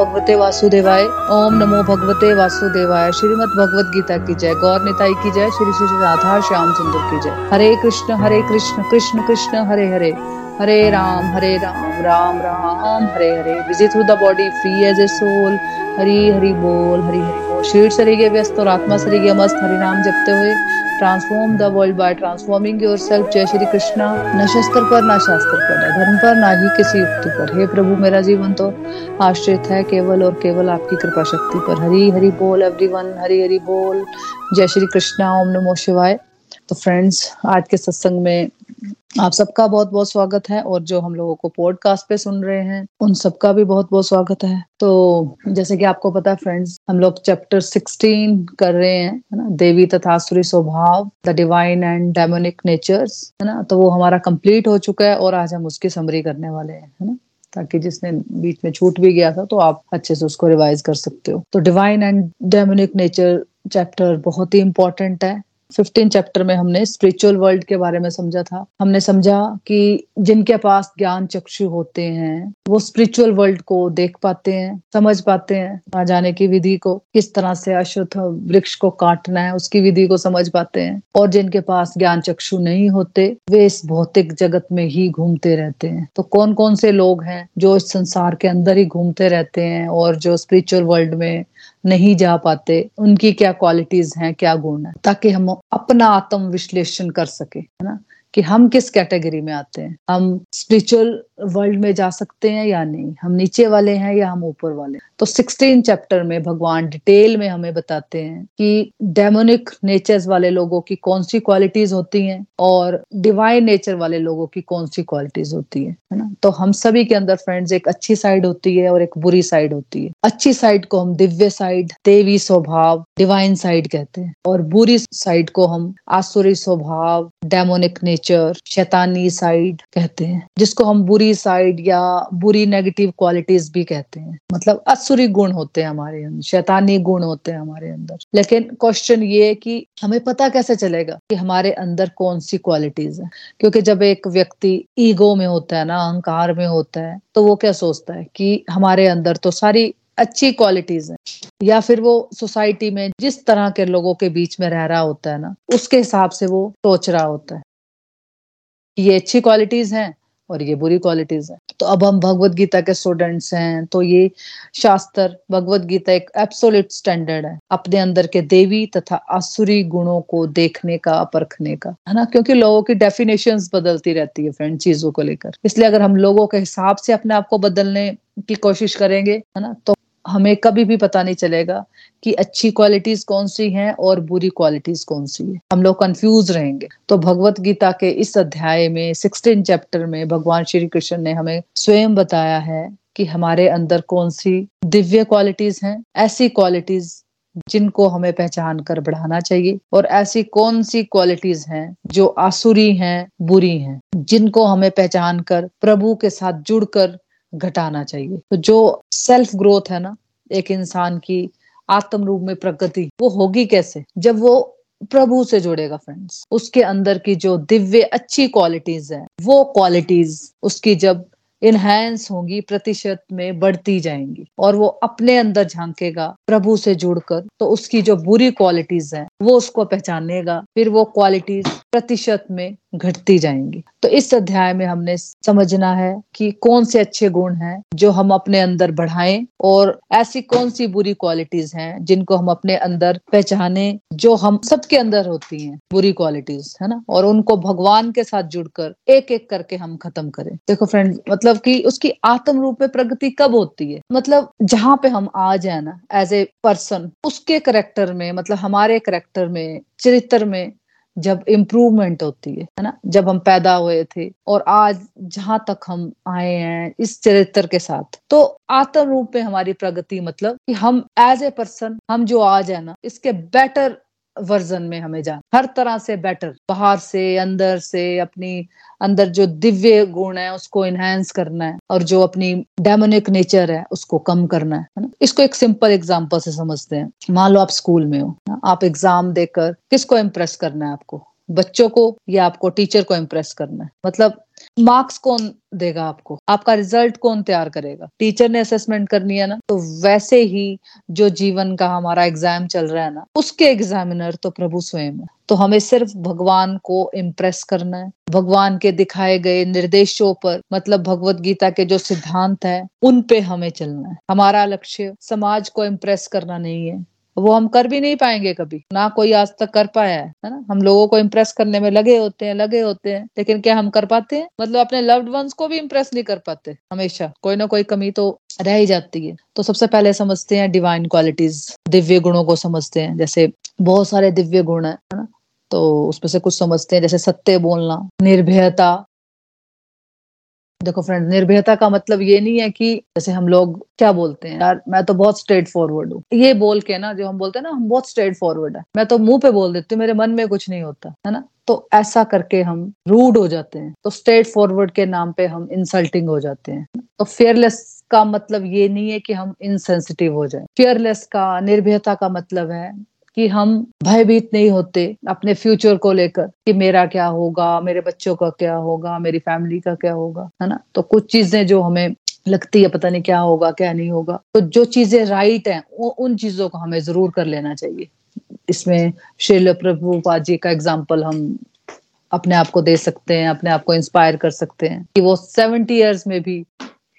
भगवते वासुदेवाय। ओम नमो भगवते वासुदेवाय। श्रीमद भगवत गीता की जय। गौर निताई की जय। श्री श्री राधा श्याम सुंदर की जय। Hare Krishna Hare Krishna Krishna Krishna, Hare Hare. Hare Ram Hare Ram Ram Ram. Hare Hare. Visit through the body free as a soul Hari Hari बोल, हरी हरि बोल। शरीर शरीर व्यस्त और आत्मा शरीर मस्त हरि नाम जपते हुए। Transform the world by transforming yourself जय श्री कृष्णा। न शस्त्र पर, ना शास्त्र पर, न धर्म पर, ना ही किसी युक्ति पर। हे प्रभु, मेरा जीवन तो आश्रित है केवल और केवल आपकी कृपा शक्ति पर। हरी हरी बोल एवरी वन हरी हरी बोल। जय श्री कृष्णा, ओम नमो शिवाय। तो फ्रेंड्स आज के सत्संग में आप सबका बहुत बहुत स्वागत है और जो हम लोगों को पॉडकास्ट पे सुन रहे हैं, उन सबका भी बहुत बहुत स्वागत है। तो जैसे कि आपको पता है फ्रेंड्स हम लोग चैप्टर 16 कर रहे हैं देवी तथा स्वभाव the divine and demonic natures है ना? तो वो हमारा कंप्लीट हो चुका है और आज हम उसकी समरी करने वाले हैं, है ना? ताकि जिसने बीच में छूट भी गया था तो आप अच्छे से उसको रिवाइज कर सकते हो। तो divine and demonic nature chapter बहुत ही इंपॉर्टेंट है। फिफ्टीन चैप्टर में हमने स्पिरिचुअल वर्ल्ड के बारे में समझा था। हमने समझा कि जिनके पास ज्ञान चक्षु होते हैं, वो स्पिरिचुअल वर्ल्ड को देख पाते हैं, समझ पाते हैं वहाँ जाने की विधि को किस तरह से अशुद्ध वृक्ष को काटना है, उसकी विधि को समझ पाते हैं। और जिनके पास ज्ञान चक्षु नहीं होते, वे इस भौतिक जगत में ही घूमते रहते हैं। तो कौन कौन से लोग हैं जो इस संसार के अंदर ही घूमते रहते हैं और जो स्पिरिचुअल वर्ल्ड में नहीं जा पाते, उनकी क्या क्वालिटीज हैं, क्या गुण है, ताकि हम अपना आत्म विश्लेषण कर सके, है ना? कि हम किस कैटेगरी में आते हैं? हम स्पिरिचुअल वर्ल्ड में जा सकते हैं या नहीं? हम नीचे वाले हैं या हम ऊपर वाले हैं? तो सिक्सटीन चैप्टर में भगवान डिटेल में हमें बताते हैं कि डेमोनिक नेचर्स वाले लोगों की कौन सी क्वालिटीज होती हैं और डिवाइन नेचर वाले लोगों की कौन सी क्वालिटीज होती है है ना? तो हम सभी के अंदर फ्रेंड्स एक अच्छी साइड होती है और एक बुरी साइड होती है। अच्छी साइड को हम दिव्य साइड देवी स्वभाव डिवाइन साइड कहते हैं और बुरी साइड को हम आसुरी स्वभाव डेमोनिक नेचर शैतानी साइड कहते हैं, जिसको हम बुरी साइड या बुरी नेगेटिव क्वालिटीज भी कहते हैं। मतलब असुरी गुण होते हैं हमारे अंदर, शैतानी गुण होते हैं हमारे अंदर। लेकिन क्वेश्चन ये है कि हमें पता कैसे चलेगा कि हमारे अंदर कौन सी क्वालिटीज है? क्योंकि जब एक व्यक्ति ईगो में होता है ना, अहंकार में होता है तो वो क्या सोचता है कि हमारे अंदर तो सारी अच्छी क्वालिटीज हैं। या फिर वो सोसाइटी में जिस तरह के लोगों के बीच में रह रहा होता है ना, उसके हिसाब से वो सोच रहा होता है। ये अच्छी क्वालिटीज हैं और ये बुरी क्वालिटीज है। तो अब हम भगवत गीता के स्टूडेंट्स हैं तो ये शास्त्र, भगवत गीता एक एब्सोल्यूट स्टैंडर्ड है, अपने अंदर के देवी तथा आसुरी गुणों को देखने का, परखने का। है ना? क्योंकि लोगों की डेफिनेशन बदलती रहती है फ्रेंड चीज़ों को लेकर। इसलिए अगर हम लोगों के हिसाब से अपने आप को बदलने की कोशिश करेंगे, है ना? तो हमें कभी भी पता नहीं चलेगा कि अच्छी क्वालिटीज कौन सी हैं और बुरी क्वालिटीज कौन सी है। हम लोग कंफ्यूज रहेंगे। तो भगवत गीता के इस अध्याय में सिक्सटीन चैप्टर में भगवान श्री कृष्ण ने हमें स्वयं बताया है कि हमारे अंदर कौन सी दिव्य क्वालिटीज हैं, ऐसी क्वालिटीज जिनको हमें पहचान कर बढ़ाना चाहिए और ऐसी कौन सी क्वालिटीज हैं जो आसुरी हैं, बुरी हैं, जिनको हमें पहचान कर प्रभु के साथ जुड़कर घटाना चाहिए। तो जो सेल्फ ग्रोथ है ना, एक इंसान की आत्म रूप में प्रगति, वो होगी कैसे? जब वो प्रभु से जुड़ेगा फ्रेंड्स उसके अंदर की जो दिव्य अच्छी क्वालिटीज है, वो क्वालिटीज उसकी जब इनहेंस होंगी, प्रतिशत में बढ़ती जाएँगी और वो अपने अंदर झांकेगा, प्रभु से जुड़कर तो उसकी जो बुरी क्वालिटीज हैं, वो उसको पहचानेगा, फिर वो क्वालिटीज प्रतिशत में घटती जाएँगी। तो इस अध्याय में हमने समझना है कि कौन से अच्छे गुण हैं जो हम अपने अंदर बढ़ाएँ और ऐसी कौन सी बुरी क्वालिटीज हैं जिनको हम अपने अंदर पहचाने जो हम सबके अंदर होती हैं, बुरी क्वालिटीज है ना? और उनको भगवान के साथ जुड़कर एक एक करके हम खत्म करें। देखो फ्रेंड मतलब कि उसकी आत्म रूप में प्रगति कब होती है? मतलब जहाँ पे हम आ जाए ना एज ए पर्सन उसके करेक्टर में मतलब हमारे करेक्टर में, चरित्र में जब इम्प्रूवमेंट होती है है ना? जब हम पैदा हुए थे और आज जहाँ तक हम आए हैं इस चरित्र के साथ तो आत्म रूप में हमारी प्रगति मतलब कि हम एज ए पर्सन हम जो आज है ना, इसके बेटर वर्जन में हमें जाना। हर तरह से बेटर बाहर से, अंदर से, अपनी, अंदर जो दिव्य गुण है, उसको इनहेंस करना है और जो अपनी डेमोनिक नेचर है, उसको कम करना है ना? इसको एक सिंपल एग्जांपल से समझते हैं। मान लो आप स्कूल में हो आप एग्ज़ाम देकर किसको इम्प्रेस करना है आपको? बच्चों को या आपको टीचर को इम्प्रेस करना है? मतलब मार्क्स कौन देगा आपको? आपका रिज़ल्ट कौन तैयार करेगा? टीचर ने असेसमेंट करनी है ना तो वैसे ही जो जीवन का हमारा एग्ज़ाम चल रहा है ना, उसके एग्जामिनर तो प्रभु स्वयं है। तो हमें सिर्फ़ भगवान को इम्प्रेस करना है। भगवान के दिखाए गए निर्देशों पर मतलब भगवत गीता के जो सिद्धांत है, उन पे हमें चलना है। हमारा लक्ष्य समाज को इम्प्रेस करना नहीं है। वो हम कर भी नहीं पाएँगे कभी। ना कोई आज तक कर पाया है है ना? हम लोगों को इम्प्रेस करने में लगे होते हैं, लगे होते हैं, लेकिन क्या हम कर पाते हैं? मतलब अपने लव्ड वंस को भी इम्प्रेस नहीं कर पाते हमेशा। कोई ना कोई कमी तो रह ही जाती है। तो सबसे पहले समझते हैं डिवाइन क्वालिटीज दिव्य गुणों को समझते हैं। जैसे बहुत सारे दिव्य गुण है ना? तो उसमें से कुछ समझते हैं, जैसे सत्य बोलना, निर्भयता देखो फ्रेंड निर्भयता का मतलब ये नहीं है कि जैसे हम लोग क्या बोलते हैं, यार, मैं तो बहुत स्ट्रेट फॉरवर्ड हूँ। ये बोल के ना, जो हम बोलते हैं ना, हम बहुत स्ट्रेट फॉरवर्ड है। मैं तो मुँह पे बोल देती हूँ, मेरे मन में कुछ नहीं होता, है ना? तो ऐसा करके हम रूड हो जाते हैं। तो स्ट्रेट फॉरवर्ड के नाम पे हम इंसल्टिंग हो जाते हैं। तो फेयरलेस का मतलब ये नहीं है कि हम इनसेंसिटिव हो जाए। फेयरलेस का, निर्भयता का मतलब है कि हम भयभीत नहीं होते अपने फ्यूचर को लेकर कि मेरा क्या होगा, मेरे बच्चों का क्या होगा, मेरी फैमिली का क्या होगा, है ना? तो कुछ चीज़ें जो हमें लगती है, पता नहीं क्या होगा, क्या नहीं होगा तो जो चीज़ें राइट हैं वो उन चीज़ों को हमें ज़रूर कर लेना चाहिए। इसमें शिल प्रभुपाद जी का एग्ज़ाम्पल हम अपने आप को दे सकते हैं, अपने आप को इंस्पायर कर सकते हैं। कि वो सेवेंटी ईयर्स में भी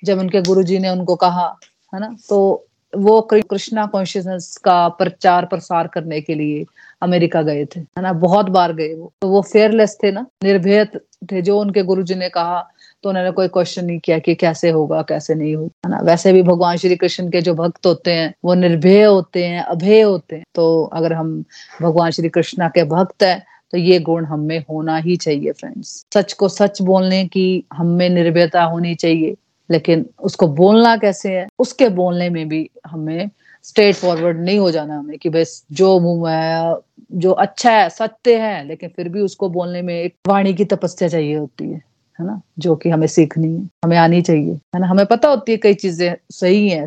जब उनके गुरुजी ने उनको कहा, है ना? तो वो कृष्णा कॉन्शियसनेस का प्रचार प्रसार करने के लिए अमेरिका गए थे, है ना? बहुत बार गए वो। तो वो फेयरलेस थे ना? निर्भय थे। जो उनके गुरु जी ने कहा तो उन्होंने कोई क्वेश्चन नहीं किया कि कैसे होगा, कैसे नहीं होगा, है ना? वैसे भी भगवान श्री कृष्ण के जो भक्त होते हैं, वो निर्भय होते हैं, अभय होते हैं। तो अगर हम भगवान श्री कृष्णा के भक्त हैं तो ये गुण हमें होना ही चाहिए फ्रेंड्स सच को सच बोलने की हमें निर्भयता होनी चाहिए। लेकिन उसको बोलना कैसे है? उसके बोलने में भी हमें स्ट्रेट फॉरवर्ड नहीं हो जाना हमें कि भाई जो मुँह है, जो अच्छा है, सत्य है, लेकिन फिर भी उसको बोलने में एक वाणी की तपस्या चाहिए होती है है ना? जो कि हमें सीखनी है, हमें आनी चाहिए, है ना? हमें पता होती है कई चीज़ें सही है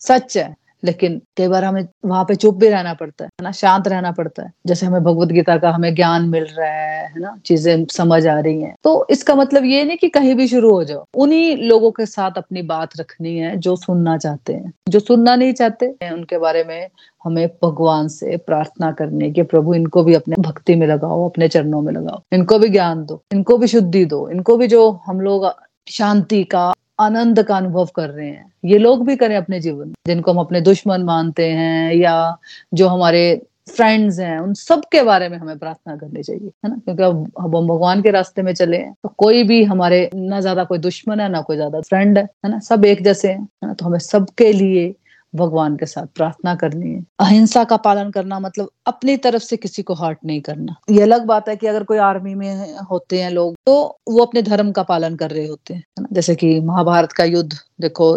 सच है लेकिन कई बार हमें वहाँ पे चुप भी रहना पड़ता है ना? शांत रहना पड़ता है। जैसे हमें भगवत गीता का हमें ज्ञान मिल रहा है है ना? चीज़ें समझ आ रही हैं। तो इसका मतलब ये नहीं कि कहीं भी शुरू हो जाओ। उन्हीं लोगों के साथ अपनी बात रखनी है जो सुनना चाहते हैं। जो सुनना नहीं चाहते, उनके बारे में हमें भगवान से प्रार्थना करनी कि प्रभु, इनको भी अपने भक्ति में लगाओ, अपने चरणों में लगाओ। इनको भी ज्ञान दो, इनको भी शुद्धि दो, इनको भी जो हम लोग शांति का आनंद का अनुभव कर रहे हैं। ये लोग भी करें अपने जीवन, जिनको हम अपने दुश्मन मानते हैं या जो हमारे फ्रेंड्स हैं, उन सब के बारे में हमें प्रार्थना करनी चाहिए, है ना? क्योंकि अब हम भगवान के रास्ते में चले हैं तो कोई भी हमारे, ना ज़्यादा कोई दुश्मन है, ना कोई ज़्यादा फ्रेंड है है ना? सब एक जैसे हैं, है ना? तो हमें सबके लिए भगवान के साथ प्रार्थना करनी है। अहिंसा का पालन करना मतलब अपनी तरफ़ से किसी को हर्ट नहीं करना। ये अलग बात है कि अगर कोई आर्मी में होते हैं लोग तो वो अपने धर्म का पालन कर रहे होते हैं जैसे कि महाभारत का युद्ध, देखो,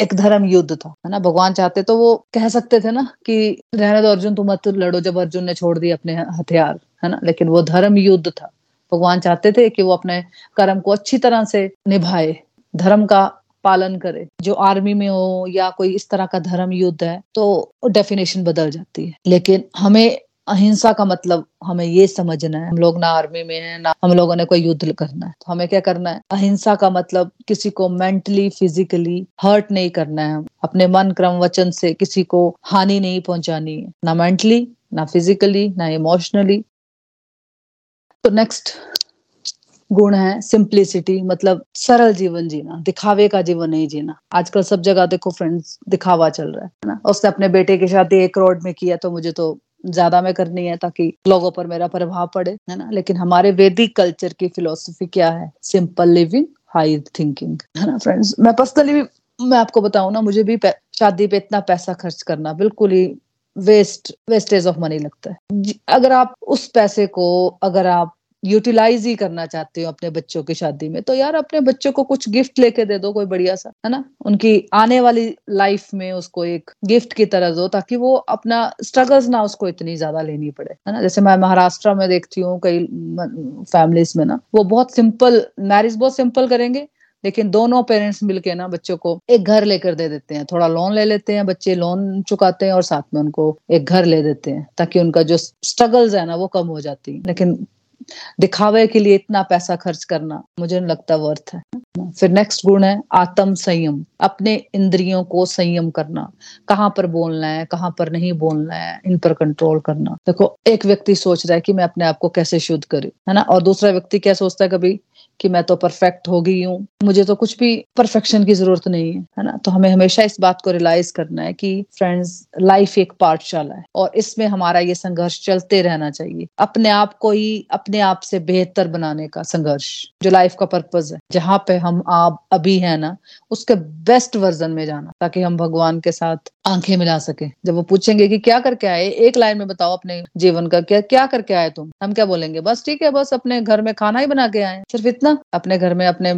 एक धर्म युद्ध था, है ना? भगवान चाहते तो वो कह सकते थे ना कि रहने दो अर्जुन, तुम मत लड़ो जब अर्जुन ने छोड़ दिए अपने हथियार, है ना? लेकिन वो धर्म युद्ध था। भगवान चाहते थे कि वो अपने कर्म को अच्छी तरह से निभाए। धर्म का पालन करे। जो आर्मी में हो या कोई इस तरह का धर्म युद्ध है तो डेफिनेशन बदल जाती है। लेकिन हमें अहिंसा का मतलब हमें ये समझना है, हम लोग ना आर्मी में है, ना हम लोगों ने कोई युद्ध करना है। तो हमें क्या करना है? अहिंसा का मतलब किसी को मेंटली फिजिकली हर्ट नहीं करना है। अपने मन क्रम वचन से किसी को हानि नहीं पहुंचानी है। ना मेंटली ना फिजिकली ना इमोशनली तो नेक्स्ट गुण है सिंप्लिसिटी मतलब सरल जीवन जीना, दिखावे का जीवन नहीं जीना। आजकल सब जगह देखो फ्रेंड्स दिखावा चल रहा है ना? उसने अपने बेटे की शादी एक करोड़ में किया तो मुझे तो ज़्यादा में करनी है ताकि लोगों पर मेरा प्रभाव पड़े, है ना? लेकिन हमारे वैदिक कल्चर की फिलोसफी क्या है? सिंपल लिविंग हाई थिंकिंग है ना फ्रेंड्स मैं पर्सनली भी, मैं आपको बताऊँ ना, मुझे भी शादी पे इतना पैसा खर्च करना बिल्कुल ही वेस्ट वेस्टेज ऑफ़ मनी लगता है। अगर आप उस पैसे को, अगर आप यूटिलाइज ही करना चाहते हो अपने बच्चों की शादी में तो यार अपने बच्चों को कुछ गिफ्ट लेके दे दो कोई बढ़िया सा, है ना? उनकी आने वाली लाइफ में उसको एक गिफ्ट की तरह दो, ताकि वो अपना स्ट्रगल्स ना उसको इतनी ज़्यादा लेनी पड़े, है ना? जैसे मैं महाराष्ट्र में देखती हूँ कई फैमिलीज़ में ना, वो बहुत सिंपल मैरिज बहुत सिंपल करेंगे, लेकिन दोनों पेरेंट्स मिलके ना बच्चों को एक घर लेकर दे देते हैं, थोड़ा लोन ले लेते हैं, बच्चे लोन चुकाते हैं और साथ में उनको एक घर ले देते हैं, ताकि उनका जो स्ट्रगल्स है ना वो कम हो जाती है। लेकिन दिखावे के लिए इतना पैसा खर्च करना मुझे नहीं लगता वर्थ है। फिर नेक्स्ट गुण है आत्म संयम, अपने इंद्रियों को संयम करना। कहाँ पर बोलना है, कहाँ पर नहीं बोलना है, इन पर कंट्रोल करना। देखो, एक व्यक्ति सोच रहा है कि मैं अपने आप को कैसे शुद्ध करूँ, है ना? और दूसरा व्यक्ति क्या सोचता है कभी? कि मैं तो परफेक्ट हो गई हूँ। मुझे तो कुछ भी परफेक्शन की ज़रूरत नहीं है है ना? तो हमें हमेशा इस बात को रियलाइज़ करना है कि फ्रेंड्स लाइफ एक पाठशाला है और इसमें हमारा ये संघर्ष चलते रहना चाहिए। अपने आप को ही अपने आप से बेहतर बनाने का संघर्ष, जो लाइफ का पर्पज है। जहाँ पे हम आप अभी है ना, उसके बेस्ट वर्जन में जाना, ताकि हम भगवान के साथ आँखें मिला सके। जब वो पूछेंगे कि क्या करके आए? एक लाइन में बताओ अपने जीवन का, क्या क्या करके आए तुम? हम क्या बोलेंगे? बस ठीक है, बस अपने घर में खाना ही बना के आए सिर्फ़ इतना अपने घर में, अपने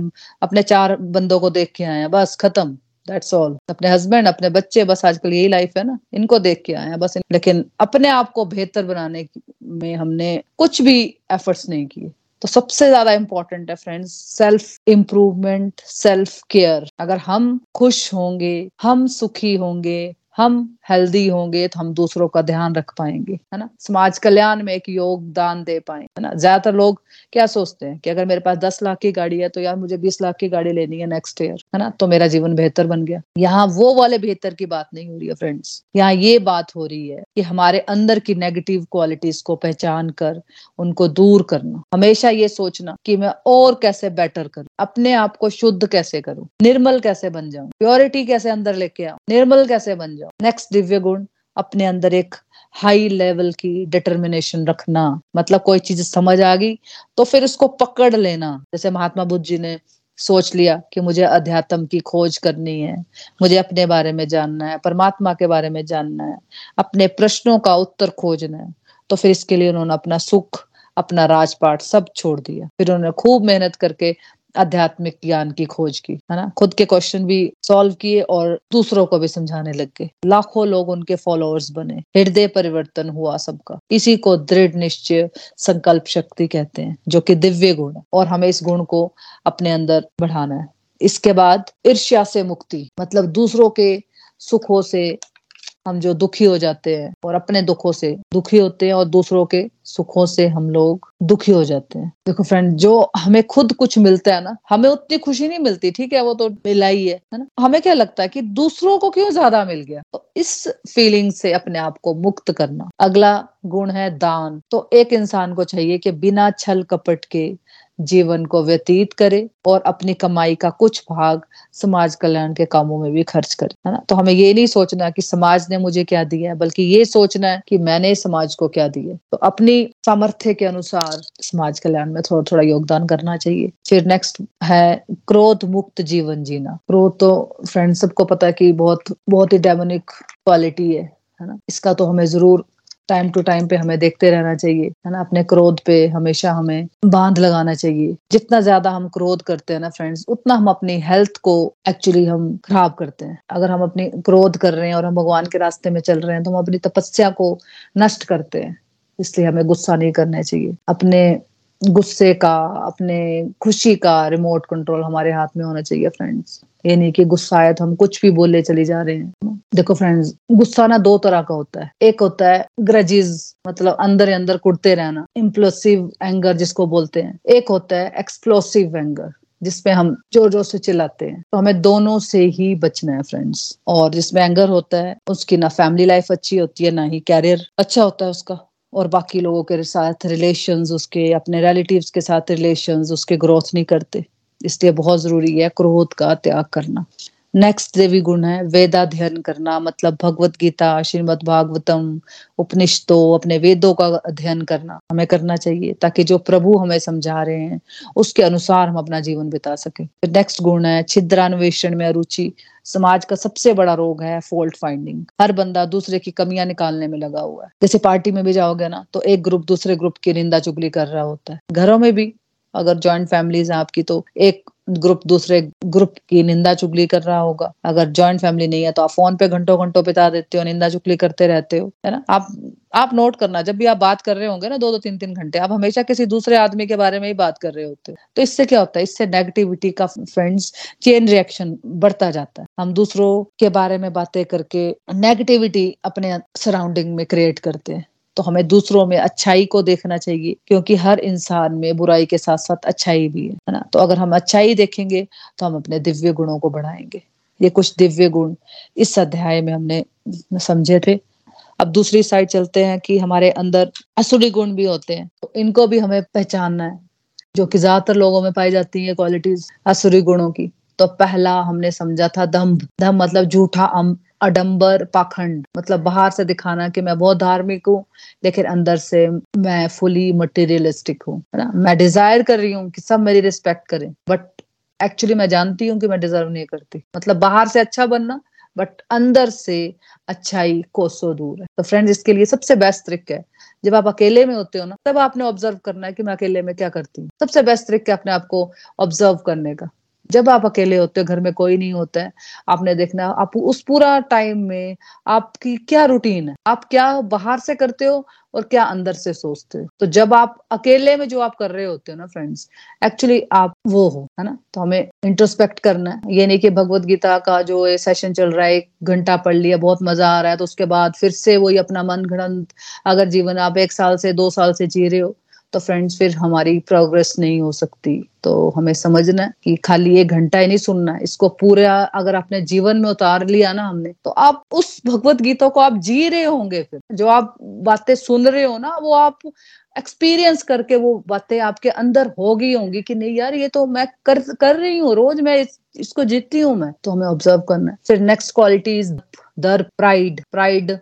अपने चार बंदों को देख के आए हैं, बस खत्म दैट्स ऑल अपने हस्बैंड अपने बच्चे, बस आजकल यही लाइफ है ना, इनको देख के आए हैं, बस लेकिन अपने आप को बेहतर बनाने में हमने कुछ भी एफर्ट्स नहीं किए। तो सबसे ज़्यादा इंपॉर्टेंट है friends self improvement self care अगर हम खुश होंगे, हम सुखी होंगे हम हेल्दी होंगे तो हम दूसरों का ध्यान रख पाएँगे, है ना? समाज कल्याण में एक योगदान दे पाए, है ना? ज़्यादातर लोग क्या सोचते हैं कि अगर मेरे पास दस लाख की गाड़ी है तो यार मुझे बीस लाख की गाड़ी लेनी है नेक्स्ट ईयर है ना? तो मेरा जीवन बेहतर बन गया। यहाँ वो वाले बेहतर की बात नहीं हो रही है फ्रेंड्स यहाँ ये बात हो रही है कि हमारे अंदर की नेगेटिव क्वालिटीज को पहचान कर, उनको दूर करना। हमेशा ये सोचना कि मैं और कैसे बेटर करूँ, अपने आप को शुद्ध कैसे करूँ, निर्मल कैसे बन जाऊँ प्योरिटी कैसे अंदर लेके आऊँ, निर्मल कैसे बन जाऊँ। नेक्स्ट दिव्य गुण अपने अंदर एक हाई लेवल की डिटर्मिनेशन रखना। मतलब कोई चीज़ समझ आ गई तो फिर उसको पकड़ लेना। जैसे महात्मा बुद्ध जी ने सोच लिया कि मुझे अध्यात्म की खोज करनी है, मुझे अपने बारे में जानना है, परमात्मा के बारे में जानना है, अपने प्रश्नों का उत्तर खोजना है। तो फिर इसके लिए उन्होंने अपना सुख, अपना राजपाट सब छोड़ दिया। फिर उन्होंने खूब मेहनत करके आध्यात्मिक ज्ञान की खोज की, है ना? खुद के क्वेश्चन भी सॉल्व किए और दूसरों को भी समझाने लग गए। लाखों लोग उनके फॉलोअर्स बने। हृदय परिवर्तन हुआ सबका। इसी को दृढ़ निश्चय संकल्प शक्ति कहते हैं, जो कि दिव्य गुण है और हमें इस गुण को अपने अंदर बढ़ाना है। इसके बाद ईर्ष्या से मुक्ति मतलब दूसरों के सुखों से हम जो दुखी हो जाते हैं और अपने दुखों से दुखी होते हैं और दूसरों के सुखों से हम लोग दुखी हो जाते हैं। देखो फ्रेंड जो हमें खुद कुछ मिलता है ना, हमें उतनी खुशी नहीं मिलती, ठीक है? वो तो मिला ही, है ना? हमें क्या लगता है कि दूसरों को क्यों ज़्यादा मिल गया? तो इस फीलिंग से अपने आप को मुक्त करना। अगला गुण है दान। तो एक इंसान को चाहिए कि बिना छल कपट के जीवन को व्यतीत करे और अपनी कमाई का कुछ भाग समाज कल्याण के कामों में भी खर्च करे, है ना? तो हमें ये नहीं सोचना कि समाज ने मुझे क्या दिया है, बल्कि ये सोचना है कि मैंने समाज को क्या दिया तो अपनी सामर्थ्य के अनुसार समाज कल्याण में थोड़ा थोड़ा योगदान करना चाहिए। फिर नेक्स्ट है क्रोध मुक्त जीवन जीना। क्रोध तो फ्रेंड सबको पता है कि बहुत बहुत ही डेमोनिक क्वालिटी है है ना? इसका तो हमें ज़रूर टाइम टू टाइम पे हमें देखते रहना चाहिए, है ना? अपने क्रोध पे हमेशा हमें बाँध लगाना चाहिए। जितना ज़्यादा हम क्रोध करते हैं ना फ्रेंड्स उतना हम अपनी हेल्थ को एक्चुअली हम खराब करते हैं। अगर हम अपनी क्रोध कर रहे हैं और हम भगवान के रास्ते में चल रहे हैं तो हम अपनी तपस्या को नष्ट करते हैं। इसलिए हमें गुस्सा नहीं करना चाहिए। अपने गुस्से का, अपने खुशी का रिमोट कंट्रोल हमारे हाथ में होना चाहिए फ्रेंड्स ये नहीं कि गुस्सा आया तो हम कुछ भी बोले चले जा रहे हैं। देखो फ्रेंड्स गुस्सा ना दो तरह का होता है। एक होता है ग्रजिज मतलब अंदर ही अंदर कुटते रहना इम्प्लोसिव एंगर जिसको बोलते हैं। एक होता है एक्सप्लोसिव एंगर जिसमें हम ज़ोर ज़ोर से चिल्लाते हैं। तो हमें दोनों से ही बचना है फ्रेंड्स और जिसमें एंगर होता है, उसकी ना फैमिली लाइफ अच्छी होती है, ना ही कैरियर अच्छा होता है उसका। और बाकी लोगों के साथ रिलेशन उसके अपने रिलेटिव्स के साथ रिलेशन उसके ग्रोथ नहीं करते। इसलिए बहुत ज़रूरी है क्रोध का त्याग करना। नेक्स्ट देवी गुण है, वेदाध्ययन करना मतलब भगवत गीता, श्रीमद भागवतम, उपनिषदों, अपने वेदों का अध्ययन करना हमें करना चाहिए, ताकि जो प्रभु हमें समझा रहे हैं, उसके अनुसार हम अपना जीवन बिता सके। नेक्स्ट गुण है, छिद्रान्वेषण में अरुचि, समाज का सबसे बड़ा रोग है फॉल्ट फाइंडिंग हर बंदा दूसरे की कमियाँ निकालने में लगा हुआ है। जैसे पार्टी में भी जाओगे ना तो एक ग्रुप दूसरे ग्रुप की निंदा चुगली कर रहा होता है। घरों में भी अगर जॉइंट फैमिलीज़ है आपकी तो एक ग्रुप, दूसरे ग्रुप की निंदा चुगली कर रहा होगा। अगर जॉइंट फैमिली नहीं है तो आप फ़ोन पे घंटों घंटों बिता देते हो, निंदा चुगली करते रहते हो, है ना? आप आप नोट करना, जब भी आप बात कर रहे होंगे ना, दो दो तीन तीन घंटे, आप हमेशा किसी दूसरे आदमी के बारे में ही बात कर रहे होते हो। तो इससे क्या होता है? इससे नेगेटिविटी का फ्रेंड्स चेन रिएक्शन बढ़ता जाता है। हम दूसरों के बारे में बातें करके नेगेटिविटी अपने सराउंडिंग में क्रिएट करते हैं। तो हमें दूसरों में अच्छाई को देखना चाहिए, क्योंकि हर इंसान में बुराई के साथ साथ अच्छाई भी है ना? तो अगर हम अच्छाई देखेंगे तो हम अपने दिव्य गुणों को बढ़ाएँगे। ये कुछ दिव्य गुण इस अध्याय में हमने समझे थे। अब दूसरी साइड चलते हैं कि हमारे अंदर असुरी गुण भी होते हैं तो इनको भी हमें पहचानना है, जो कि ज़्यादातर लोगों में पाई जाती है क्वालिटीज असुरी गुणों की। तो पहला हमने समझा था दम्भ। दम मतलब झूठा अडंबर पाखंड मतलब बाहर से दिखाना कि मैं बहुत धार्मिक हूँ, लेकिन अंदर से मैं फुली मटेरियलिस्टिक हूँ, है ना? मैं डिज़ायर कर रही हूँ कि सब मेरी रिस्पेक्ट करें बट एक्चुअली मैं जानती हूँ कि मैं डिजर्व नहीं करती। मतलब बाहर से अच्छा बनना बट अंदर से अच्छाई कोसो दूर है। तो फ्रेंड्स इसके लिए सबसे बेस्ट ट्रिक है, जब आप अकेले में होते हो ना, तब आपने ऑब्ज़र्व करना है कि मैं अकेले में क्या करती हूँ। सबसे बेस्ट ट्रिक है अपने आप को ऑब्ज़र्व करने का। जब आप अकेले होते हो, घर में कोई नहीं होता है, आपने देखना, आप उस पूरा टाइम में आपकी क्या रूटीन है? आप क्या बाहर से करते हो और क्या अंदर से सोचते हो? तो जब आप अकेले में जो आप कर रहे होते हो ना फ्रेंड्स एक्चुअली आप वो हो, है ना? तो हमें इंट्रोस्पेक्ट करना है। ये नहीं कि भगवत गीता का जो ये सेशन चल रहा है, एक घंटा पढ़ लिया, बहुत मज़ा आ रहा है तो उसके बाद फिर से वही अपना मन घड़ंत अगर जीवन आप एक साल से, दो साल से जी रहे हो तो फ्रेंड्स फिर हमारी प्रोग्रेस नहीं हो सकती। तो हमें समझना कि खाली एक घंटा ही नहीं सुनना इसको पूरा अगर अपने जीवन में उतार लिया ना हमने तो आप उस भगवत गीता को आप जी रहे होंगे फिर। जो आप बातें सुन रहे हो ना वो आप एक्सपीरियंस करके वो बातें आपके अंदर होगी होंगी कि नहीं यार ये तो मैं कर कर रही हूँ रोज मैं इस, इसको जीतती हूँ मैं। तो हमें ऑब्ज़र्व करना है। फिर नेक्स्ट क्वालिटीज दर प्राइड प्राइड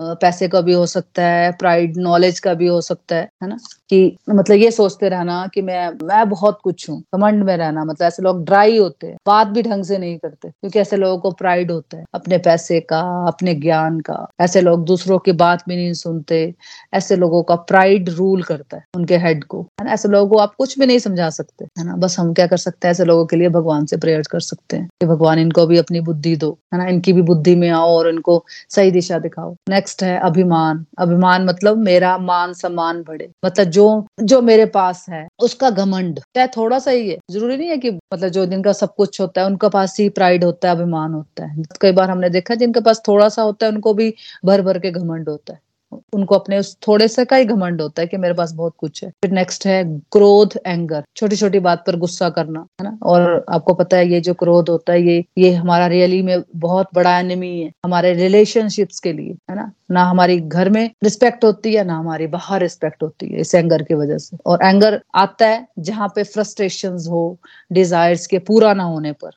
पैसे का भी हो सकता है प्राइड नॉलेज का भी हो सकता है है ना? कि मतलब ये सोचते रहना कि मैं मैं बहुत कुछ हूँ कमंड में रहना मतलब ऐसे लोग ड्राई होते हैं, बात भी ढंग से नहीं करते, क्योंकि ऐसे लोगों को प्राइड होता है, अपने पैसे का, अपने ज्ञान का, ऐसे लोग दूसरों की बात भी नहीं सुनते, ऐसे लोगों का प्राइड रूल करता है, उनके हेड को, है ना? ऐसे लोगों को आप कुछ भी नहीं समझा सकते, है ना? बस हम क्या कर सकते हैं, ऐसे लोगों के लिए भगवान से प्रेयर कर सकते हैं, कि भगवान इनको भी अपनी बुद्धि दो, है ना? इनकी भी बुद्धि में आओ और इनको सही दिशा दिखाओ नेक्स्ट है, अभिमान। अभिमान मतलब मेरा मान सम्मान बढ़े। मतलब जो जो मेरे पास है, उसका घमंड। थोड़ा सा ही है। ज़रूरी नहीं है कि मतलब जो जिनका सब कुछ होता है, उनका पास ही प्राइड होता है, अभिमान होता है। कई बार हमने देखा, जिनके पास थोड़ा सा होता है, उनको भी भर भर के घमंड होता है। उनको अपने उस थोड़े से का ही घमंड होता है कि मेरे पास बहुत कुछ है। फिर नेक्स्ट है क्रोध एंगर छोटी छोटी बात पर गुस्सा करना, है ना? और आपको पता है ये जो क्रोध होता है, ये ये हमारा रियली में बहुत बड़ा एनिमी है, हमारे रिलेशनशिप्स के लिए, है ना? ना हमारी घर में रिस्पेक्ट होती है, ना हमारी बाहर रिस्पेक्ट होती है, इस एंगर की वजह से। और एंगर आता है जहाँ पे फ्रस्ट्रेशन हो डिजायर्स के पूरा ना होने पर।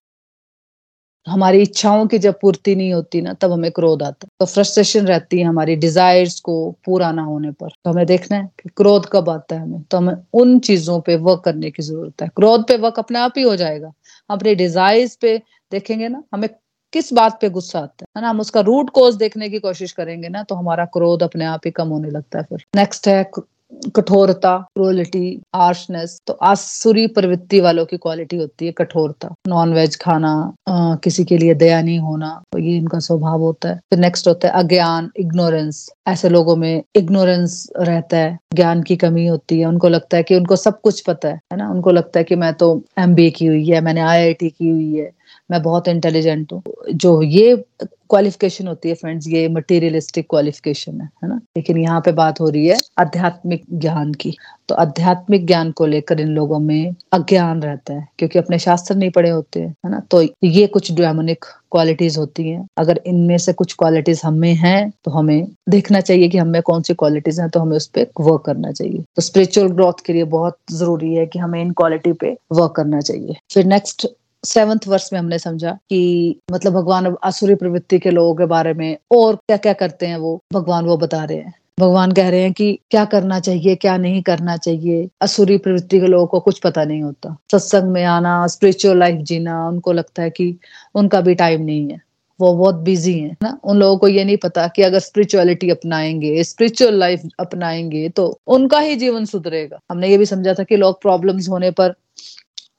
हमारी इच्छाओं की जब पूर्ति नहीं होती ना, तब हमें क्रोध आता। है तो फ्रस्ट्रेशन रहती है हमारी डिजायर्स को पूरा ना होने पर। तो हमें देखना है कि क्रोध कब आता है हमें। तो हमें उन चीज़ों पे वर्क करने की ज़रूरत है। क्रोध पे वर्क अपने आप ही हो जाएगा। अपने डिजायर्स पे देखेंगे ना, हमें किस बात पे गुस्सा आता है? ना, हम उसका रूट कोज देखने की कोशिश करेंगे ना तो हमारा क्रोध अपने आप ही कम होने लगता है फिर। नेक्स्ट है कठोरता क्रोलिटी आर्शनेस तो आसुरी प्रवृत्ति वालों की क्वालिटी होती है कठोरता। नॉन वेज खाना आ, किसी के लिए दया नहीं होना तो ये इनका स्वभाव होता है। फिर नेक्स्ट होता है अज्ञान इग्नोरेंस ऐसे लोगों में इग्नोरेंस रहता है ज्ञान की कमी होती है। उनको लगता है कि उनको सब कुछ पता है है ना? उनको लगता है कि मैं तो एम की हुई है मैंने आईआईटी की हुई है। मैं बहुत इंटेलिजेंट हूँ। जो ये क्वालिफिकेशन होती है फ्रेंड्स ये मटेरियलिस्टिक क्वालिफिकेशन है है ना? लेकिन यहाँ पे बात हो रही है आध्यात्मिक ज्ञान की। तो आध्यात्मिक ज्ञान को लेकर इन लोगों में अज्ञान रहता है, क्योंकि अपने शास्त्र नहीं पढ़े होते, है ना? तो ये कुछ डेमोनिक क्वालिटीज होती हैं। अगर इनमें से कुछ क्वालिटीज हमें हैं तो हमें देखना चाहिए कि हमें कौन सी क्वालिटीज हैं तो हमें उस पर वर्क करना चाहिए। तो स्पिरिचुअल ग्रोथ के लिए बहुत ज़रूरी है कि हमें इन क्वालिटी पे वर्क करना चाहिए। फिर नेक्स्ट सेवंथ वर्ष में हमने समझा कि मतलब भगवान आसुरी प्रवृत्ति के लोगों के बारे में और क्या क्या करते हैं वो? भगवान वो बता रहे हैं। भगवान कह रहे हैं कि क्या करना चाहिए, क्या नहीं करना चाहिए? असुरी प्रवृत्ति के लोगों को कुछ पता नहीं होता। सत्संग में आना स्पिरिचुअल लाइफ जीना, उनको लगता है कि उनका भी टाइम नहीं है। वो बहुत बिज़ी है ना? उन लोगों को ये नहीं पता कि अगर स्पिरिचुअलिटी अपनाएँगे स्पिरिचुअल लाइफ अपनाएँगे तो उनका ही जीवन सुधरेगा। हमने ये भी समझा था कि लोग प्रॉब्लम्स होने पर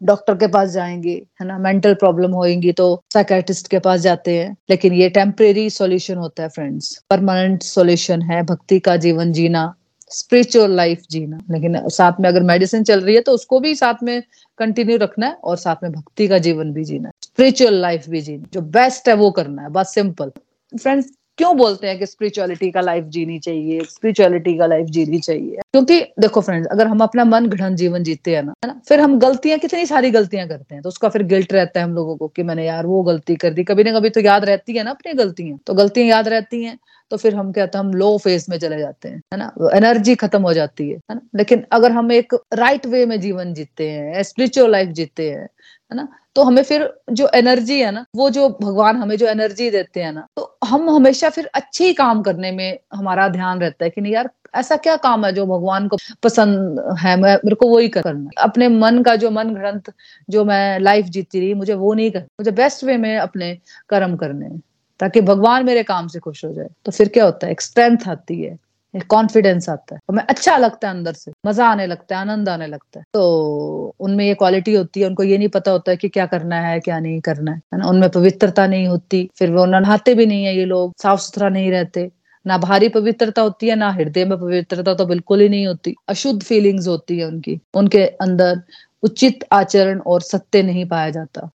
डॉक्टर के पास जाएँगे, है ना? मेंटल प्रॉब्लम होएँगी तो साइकेटिस्ट के पास जाते हैं। लेकिन ये टेम्परेरी सॉल्यूशन होता है फ्रेंड्स परमानेंट सॉल्यूशन है, भक्ति का जीवन जीना स्पिरिचुअल लाइफ जीना। लेकिन साथ में अगर मेडिसिन चल रही है तो उसको भी साथ में कंटिन्यू रखना है और साथ में भक्ति का जीवन भी जीना स्पिरिचुअल लाइफ भी जीना जो बेस्ट है वो करना है, बस सिंपल फ्रेंड्स क्यों बोलते हैं कि स्पिरिचुअलिटी का लाइफ जीनी चाहिए? स्पिरिचुअलिटी का लाइफ जीनी चाहिए। क्योंकि देखो फ्रेंड्स अगर हम अपना मन घड़न जीवन जीते हैं ना, है ना, फिर हम गलतियाँ, कितनी सारी गलतियाँ करते हैं तो उसका फिर गिल्ट रहता है हम लोगों को कि मैंने यार वो गलती कर दी। कभी ना कभी तो याद रहती है ना अपनी गलतियाँ। तो गलतियाँ याद रहती हैं तो फिर हम कहते हैं, हम लो फ़ेज़ में चले जाते हैं, है ना एनर्जी खत्म हो जाती है है ना। लेकिन अगर हम एक राइट वे में जीवन जीते हैं स्पिरिचुअल लाइफ जीते हैं है ना? तो हमें फिर जो एनर्जी है ना, वो जो भगवान हमें जो एनर्जी देते हैं ना तो हम हमेशा फिर अच्छे ही काम करने में हमारा ध्यान रहता है कि नहीं यार, ऐसा क्या काम है जो भगवान को पसंद है? मैं, मेरे को वही करना अपने मन का जो मन ग्रंथ, जो मैं लाइफ जीती रही, मुझे वो नहीं कर मुझे बेस्ट वे में अपने कर्म करने ताकि भगवान मेरे काम से खुश हो जाए। तो फिर क्या होता है? एक स्ट्रेंथ आती है। कॉन्फिडेंस आता है। हमें अच्छा लगता है अंदर से। मज़ा आने लगता है, आनंद आने लगता है। तो उनमें ये क्वालिटी होती है, उनको ये नहीं पता होता है कि क्या करना है, क्या नहीं करना है। ना? उनमें पवित्रता नहीं होती, फिर वो नहाते भी नहीं है ये लोग साफ़ सुथरा नहीं रहते। ना भारी पवित्रता होती है, ना हृदय में पवित्रता तो बिल्कुल ही नहीं होती। अशुद्ध फीलिंग्स होती है उनकी। उनके अंदर उचित आचरण और सत्य नहीं पाया जाता।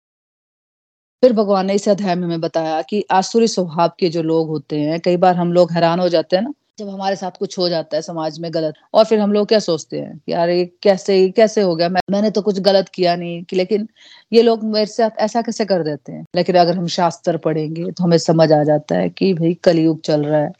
फिर भगवान ने इस अध्याय में हमें बताया कि आसुरी स्वभाव के जो लोग होते हैं, कई बार हम लोग हैरान हो जाते हैं ना जब हमारे साथ कुछ हो जाता है समाज में गलत, और फिर हम लोग क्या सोचते हैं यार ये कैसे कैसे हो गया? मैं, मैंने तो कुछ गलत किया नहीं, कि लेकिन ये लोग मेरे साथ ऐसा कैसे कर देते हैं? लेकिन अगर हम शास्त्र पढ़ेंगे तो हमें समझ आ जाता है कि भाई कलयुग चल रहा है।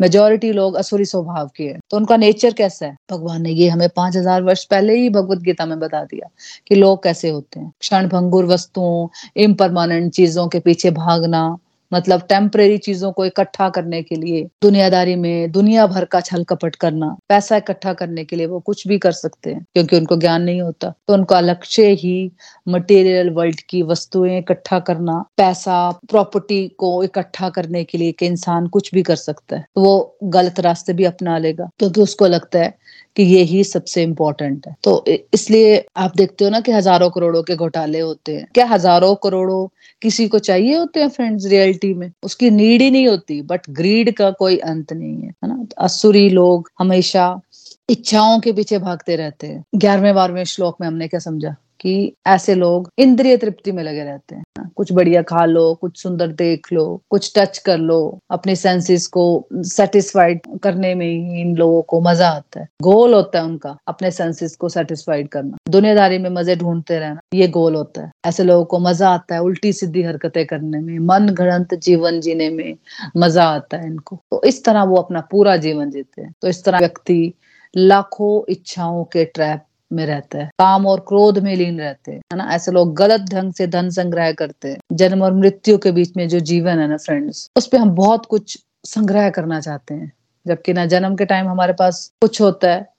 मेजोरिटी लोग असुरी स्वभाव के हैं। तो उनका नेचर कैसा है? भगवान ने ये हमें पाँच हज़ार वर्ष पहले ही भगवत गीता में बता दिया कि लोग कैसे होते हैं। क्षण भंगुर वस्तुओं इम्परमानेंट चीज़ों के पीछे भागना मतलब टेम्परेरी चीज़ों को इकट्ठा करने के लिए, दुनियादारी में दुनिया भर का छल कपट करना, पैसा इकट्ठा करने के लिए वो कुछ भी कर सकते हैं, क्योंकि उनको ज्ञान नहीं होता। तो उनका लक्ष्य ही मटेरियल वर्ल्ड की वस्तुएँ इकट्ठा करना, पैसा प्रॉपर्टी को इकट्ठा करने के लिए कि इंसान कुछ भी कर सकता है। तो वो गलत रास्ते भी अपना लेगा। क्योंकि उसको लगता है कि ये ही सबसे इम्पोर्टेंट है। तो इसलिए आप देखते हो ना कि हज़ारों करोड़ों के घोटाले होते हैं। क्या हज़ारों करोड़ों किसी को चाहिए होते हैं फ्रेंड्स रियलिटी में? उसकी नीड ही नहीं होती बट ग्रीड का कोई अंत नहीं है है ना? तो असुरी लोग हमेशा इच्छाओं के पीछे भागते रहते हैं। ग्यारहवें बारहवें श्लोक में हमने क्या समझा? कि ऐसे लोग इंद्रिय तृप्ति में लगे रहते हैं। कुछ बढ़िया खा लो, कुछ सुंदर देख लो, कुछ टच कर लो, अपने सेंसेस को सेटिस्फाइड करने में ही इन लोगों को मज़ा आता है। गोल होता है उनका अपने सेंसेस को सेटिस्फाइड करना। दुनियादारी में मज़े ढूंढते रहना, ये गोल होता है। ऐसे लोगों को मज़ा आता है उल्टी सीधी हरकतें करने में, मन घड़ंत जीवन जीने में मज़ा आता है इनको। तो इस तरह वो अपना पूरा जीवन जीते हैं। तो इस तरह व्यक्ति लाखों इच्छाओं के ट्रैप में रहता है। काम और क्रोध में लीन रहते हैं, है ना? ऐसे लोग गलत ढंग से धन संग्रह करते हैं। जन्म और मृत्यु के बीच में जो जीवन है ना फ्रेंड्स उस पर हम बहुत कुछ संग्रह करना चाहते हैं। जबकि ना जन्म के टाइम हमारे पास कुछ होता है,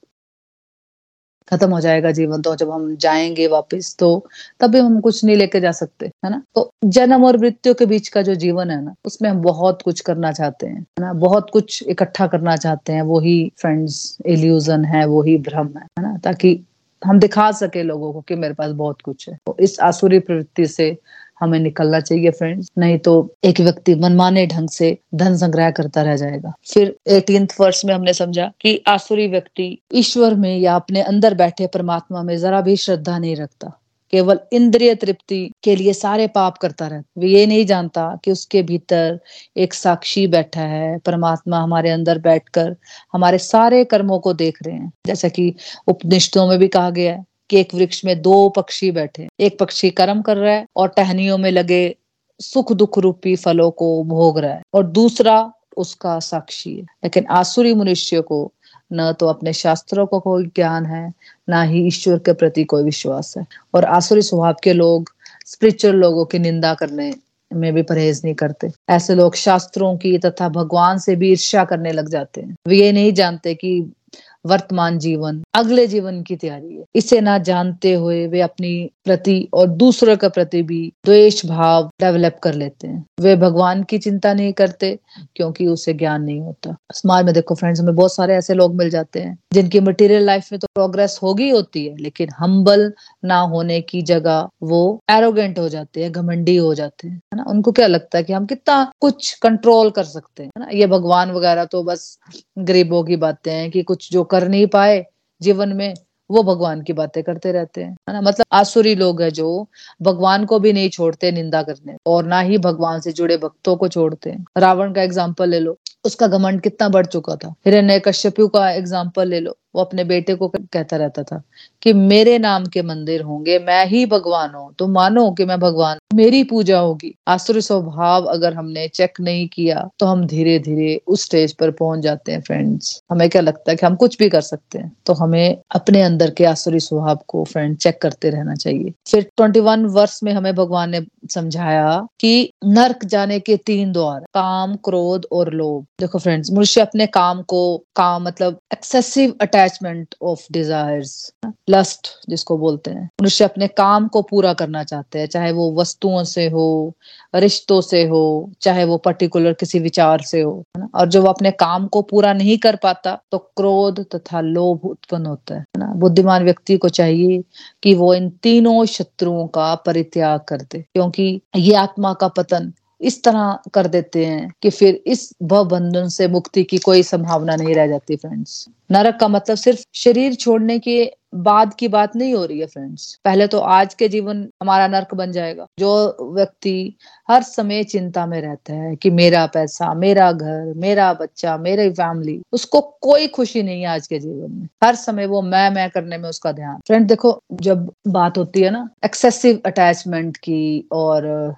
खत्म हो जाएगा जीवन। तो जब हम जाएँगे वापस तो तब भी हम कुछ नहीं लेके जा सकते, है ना? तो जन्म और मृत्यु के बीच का जो जीवन है ना, उसमें हम बहुत कुछ करना चाहते हैं, है ना? बहुत कुछ इकट्ठा करना चाहते हैं। वही फ्रेंड्स एल्यूजन है, वही भ्रम है है ना? ताकि हम दिखा सके लोगों को कि मेरे पास बहुत कुछ है। तो इस आसुरी प्रवृत्ति से हमें निकलना चाहिए फ्रेंड्स नहीं तो एक व्यक्ति मनमाने ढंग से धन संग्रह करता रह जाएगा। फिर एटीन वर्ष में हमने समझा कि आसुरी व्यक्ति ईश्वर में या अपने अंदर बैठे परमात्मा में जरा भी श्रद्धा नहीं रखता। केवल इंद्रिय तृप्ति के लिए सारे पाप करता रहता वो ये नहीं जानता कि उसके भीतर एक साक्षी बैठा है, परमात्मा हमारे अंदर बैठकर हमारे सारे कर्मों को देख रहे हैं। जैसा कि उपनिषदों में भी कहा गया है कि एक वृक्ष में दो पक्षी बैठे एक पक्षी कर्म कर रहा है और टहनियों में लगे सुख दुख रूपी फलों को भोग रहा है और दूसरा उसका साक्षी है। लेकिन आसुरी मनुष्य को न तो अपने शास्त्रों को कोई ज्ञान है, ना ही ईश्वर के प्रति कोई विश्वास है। और आसुरी स्वभाव के लोग स्पिरिचुअल लोगों की निंदा करने में भी परहेज नहीं करते। ऐसे लोग शास्त्रों की तथा भगवान से भी ईर्ष्या करने लग जाते हैं। वे ये नहीं जानते कि वर्तमान जीवन, अगले जीवन की तैयारी है। इसे ना जानते हुए वे अपनी प्रति और दूसरों के प्रति भी द्वेष भाव डेवलप कर लेते हैं। वे भगवान की चिंता नहीं करते, क्योंकि उसे ज्ञान नहीं होता। समाज में देखो फ्रेंड्स हमें बहुत सारे ऐसे लोग मिल जाते हैं, जिनकी मटेरियल लाइफ में तो प्रोग्रेस होगी होती है, लेकिन हम्बल ना होने की जगह वो एरोगेंट हो जाते हैं, घमंडी हो जाते हैं, है ना? उनको क्या लगता है कि हम कितना कुछ कंट्रोल कर सकते हैं ना? ये भगवान वगैरह तो बस गरीबों की बातें हैं कि कुछ जो कर नहीं पाए जीवन में, वो भगवान की बातें करते रहते हैं। है ना? मतलब आसुरी लोग है जो, भगवान को भी नहीं छोड़ते निंदा करने। और ना ही भगवान से जुड़े भक्तों को छोड़ते हैं। रावण का एग्ज़ाम्पल ले लो। उसका घमंड कितना बढ़ चुका था। हिरण्य कश्यपु का एग्ज़ाम्पल ले लो। वो अपने बेटे को कहता रहता था कि मेरे नाम के मंदिर होंगे, मैं ही भगवान हूँ। तुम मानो कि मैं भगवान मेरी पूजा होगी। आसुर स्वभाव अगर हमने चेक नहीं किया तो हम धीरे धीरे उस स्टेज पर पहुँच जाते हैं फ्रेंड्स हमें क्या लगता है कि हम कुछ भी कर सकते हैं तो हमें अपने अंदर के आसुरी स्वभाव को फ्रेंड चेक करते रहना चाहिए। फिर ट्वेंटी वन वर्ष में हमें भगवान ने समझाया कि नर्क जाने के तीन द्वार, काम, क्रोध और लोभ। देखो फ्रेंड्स मनुष्य अपने काम को, काम मतलब excessive attachment of desires lust जिसको बोलते हैं। मनुष्य अपने काम को पूरा करना चाहते हैं, चाहे वो वस्तुओं से हो, रिश्तों से हो, चाहे वो पर्टिकुलर किसी विचार से हो, है ना? और जब अपने काम को पूरा नहीं कर पाता तो क्रोध तथा लोभ उत्पन्न होता है ना? बुद्धिमान व्यक्ति को चाहिए कि वो इन तीनों शत्रुओं का परित्याग कर दे, क्योंकि ये आत्मा का पतन इस तरह कर देते हैं कि फिर इस भव बंधन से मुक्ति की कोई संभावना नहीं रह जाती फ्रेंड्स नरक का मतलब सिर्फ़ शरीर छोड़ने के बाद की बात नहीं हो रही है फ्रेंड्स पहले तो आज के जीवन हमारा नरक बन जाएगा. जो व्यक्ति हर समय चिंता में रहता है कि मेरा पैसा, मेरा घर, मेरा बच्चा, मेरी फैमिली उसको कोई खुशी नहीं है आज के जीवन में. हर समय वो मैं मैं करने में उसका ध्यान. फ्रेंड देखो, जब बात होती है ना एक्सेसिव अटैचमेंट की और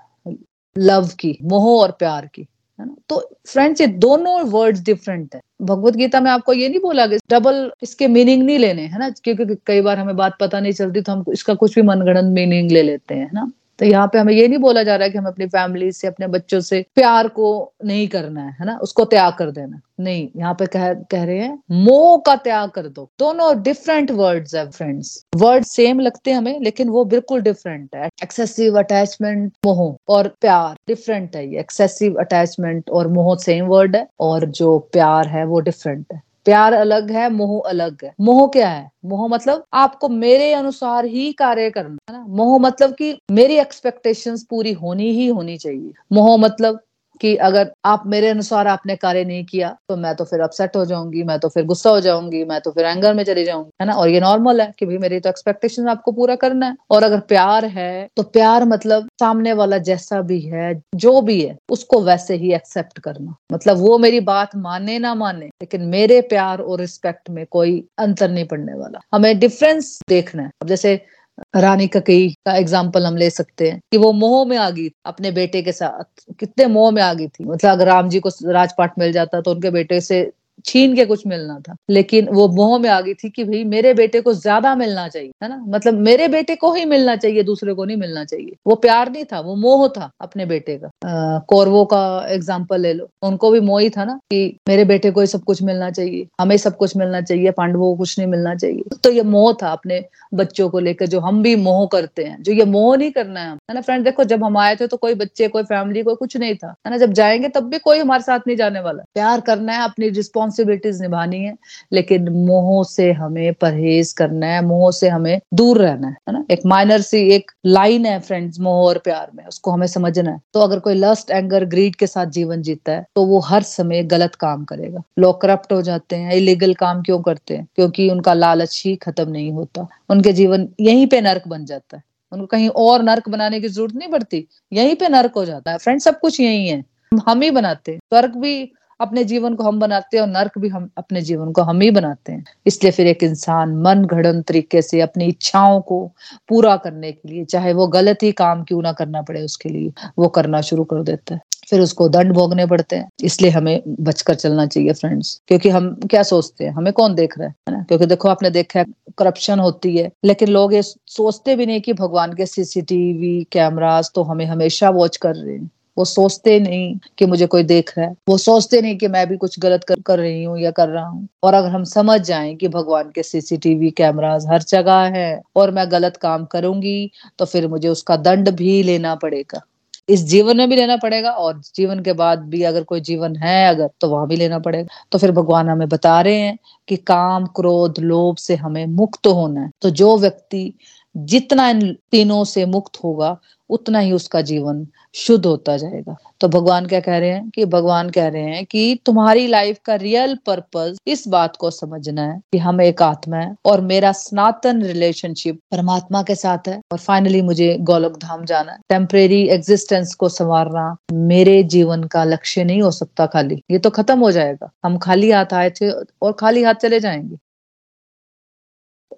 लव की, मोह और प्यार की, है ना? तो फ्रेंड्स ये दोनों वर्ड्स डिफरेंट है। भगवत गीता में आपको ये नहीं बोला कि डबल इसके मीनिंग नहीं लेने, है ना? क्योंकि कई बार हमें बात पता नहीं चलती तो हम इसका कुछ भी मनगणन मीनिंग ले लेते हैं ना? तो यहाँ पे हमें ये नहीं बोला जा रहा है कि हमें अपनी फैमिली से, अपने बच्चों से प्यार को नहीं करना है है ना? उसको त्याग कर देना। नहीं, यहाँ पे कह कह रहे हैं, मोह का त्याग कर दो। दोनों डिफरेंट वर्ड्स है फ्रेंड्स वर्ड सेम लगते हैं हमें, लेकिन वो बिल्कुल डिफरेंट है। एक्सेसिव अटैचमेंट मोह और प्यार डिफरेंट है ये। एक्सेसिव अटैचमेंट और मोह सेम वर्ड है, और जो प्यार है वो डिफरेंट है। प्यार अलग है, मोह अलग है। मोह क्या है? मोह मतलब आपको मेरे अनुसार ही कार्य करना, है ना? मोह मतलब कि मेरी एक्सपेक्टेशंस पूरी होनी ही होनी चाहिए। मोह मतलब कि अगर आप मेरे अनुसार आपने कार्य नहीं किया तो मैं तो फिर अपसेट हो जाऊँगी, मैं तो फिर गुस्सा हो जाऊँगी, मैं तो फिर एंगर में चली जाऊँगी, है ना? और ये नॉर्मल है कि भाई मेरी तो एक्सपेक्टेशन आपको पूरा करना है। और अगर प्यार है तो प्यार मतलब सामने वाला जैसा भी है, जो भी है, उसको वैसे ही एक्सेप्ट करना। मतलब वो मेरी बात माने ना माने, लेकिन मेरे प्यार और रिस्पेक्ट में कोई अंतर नहीं पड़ने वाला। हमें डिफरेंस देखना है। अब जैसे रानी ककई का एग्ज़ाम्पल हम ले सकते हैं कि वो मोह में आ गई अपने बेटे के साथ। कितने मोह में आ गई थी। मतलब अगर राम जी को राजपाट मिल जाता तो उनके बेटे से छीन के कुछ मिलना था। लेकिन वो मोह में आ गई थी कि भाई, मेरे बेटे को ज़्यादा मिलना चाहिए, है ना? मतलब मेरे बेटे को ही मिलना चाहिए, दूसरे को नहीं मिलना चाहिए। वो प्यार नहीं था, वो मोह था अपने बेटे का। कौरवों का एग्ज़ाम्पल ले लो। उनको भी मोह ही था ना कि मेरे बेटे को ही सब कुछ मिलना चाहिए, हमें सब कुछ मिलना चाहिए, पांडवों को कुछ नहीं मिलना चाहिए। तो ये मोह था अपने बच्चों को लेकर, जो हम भी मोह करते हैं, जो ये मोह नहीं करना है है ना? फ्रेंड देखो, जब हम आए थे तो कोई बच्चे, कोई फैमिली कोई कुछ नहीं था, है ना? जब जाएँगे तब भी कोई हमारे साथ नहीं जाने वाला। प्यार करना है अपनी रिस्पॉन्स रिस्पॉन्सिबिलिटीज निभानी है, लेकिन मोह से हमें परहेज करना है, मोह से हमें दूर रहना है ना? एक माइनर सी एक लाइन है फ्रेंड्स मोह और प्यार में, उसको हमें समझना है। तो अगर कोई लस्ट एंगर ग्रीड के साथ जीवन जीता है तो वो हर समय गलत काम करेगा। लोग करप्ट हो जाते हैं इलीगल काम क्यों करते हैं? क्योंकि उनका लालच ही खत्म नहीं होता। उनके जीवन यहीं पे नर्क बन जाता है। उनको कहीं और नर्क बनाने की ज़रूरत नहीं पड़ती, यहीं पे नर्क हो जाता है। फ्रेंड सब कुछ यही है। हम ही बनाते हैं। स्वर्ग भी अपने जीवन को हम बनाते हैं और नर्क भी हम अपने जीवन को हम ही बनाते हैं। इसलिए फिर एक इंसान मन घड़न तरीके से अपनी इच्छाओं को पूरा करने के लिए, चाहे वो गलत ही काम क्यों ना करना पड़े उसके लिए, वो करना शुरू कर देता है। फिर उसको दंड भोगने पड़ते हैं। इसलिए हमें बचकर चलना चाहिए फ्रेंड्स क्योंकि हम क्या सोचते हैं? हमें कौन देख रहा है? ना? क्योंकि देखो, आपने देखा है करप्शन होती है। लेकिन लोग ये सोचते भी नहीं कि भगवान के सीसीटीवी कैमरास तो हमें हमेशा वॉच कर रहे हैं। वो सोचते नहीं कि मुझे कोई देख रहा है। वो सोचते नहीं कि मैं भी कुछ गलत कर, कर रही हूँ या कर रहा हूँ। और अगर हम समझ जाएँ कि भगवान के सीसीटीवी कैमराज हर जगह है और मैं गलत काम करूँगी तो फिर मुझे उसका दंड भी लेना पड़ेगा। इस जीवन में भी लेना पड़ेगा और जीवन के बाद भी अगर कोई जीवन है अगर तो वहाँ भी लेना पड़ेगा। तो फिर भगवान हमें बता रहे हैं कि काम क्रोध लोभ से हमें मुक्त होना है। तो जो व्यक्ति जितना इन तीनों से मुक्त होगा, उतना ही उसका जीवन शुद्ध होता जाएगा। तो भगवान क्या कह रहे हैं कि भगवान कह रहे हैं कि तुम्हारी लाइफ का रियल पर्पस इस बात को समझना है कि हम एक आत्मा है और मेरा सनातन रिलेशनशिप परमात्मा के साथ है। और फाइनली मुझे गोलक धाम जाना है। टेम्परेरी एग्जिस्टेंस को संवारना मेरे जीवन का लक्ष्य नहीं हो सकता खाली। ये तो खत्म हो जाएगा। हम खाली हाथ आए थे और खाली हाथ चले जाएँगे।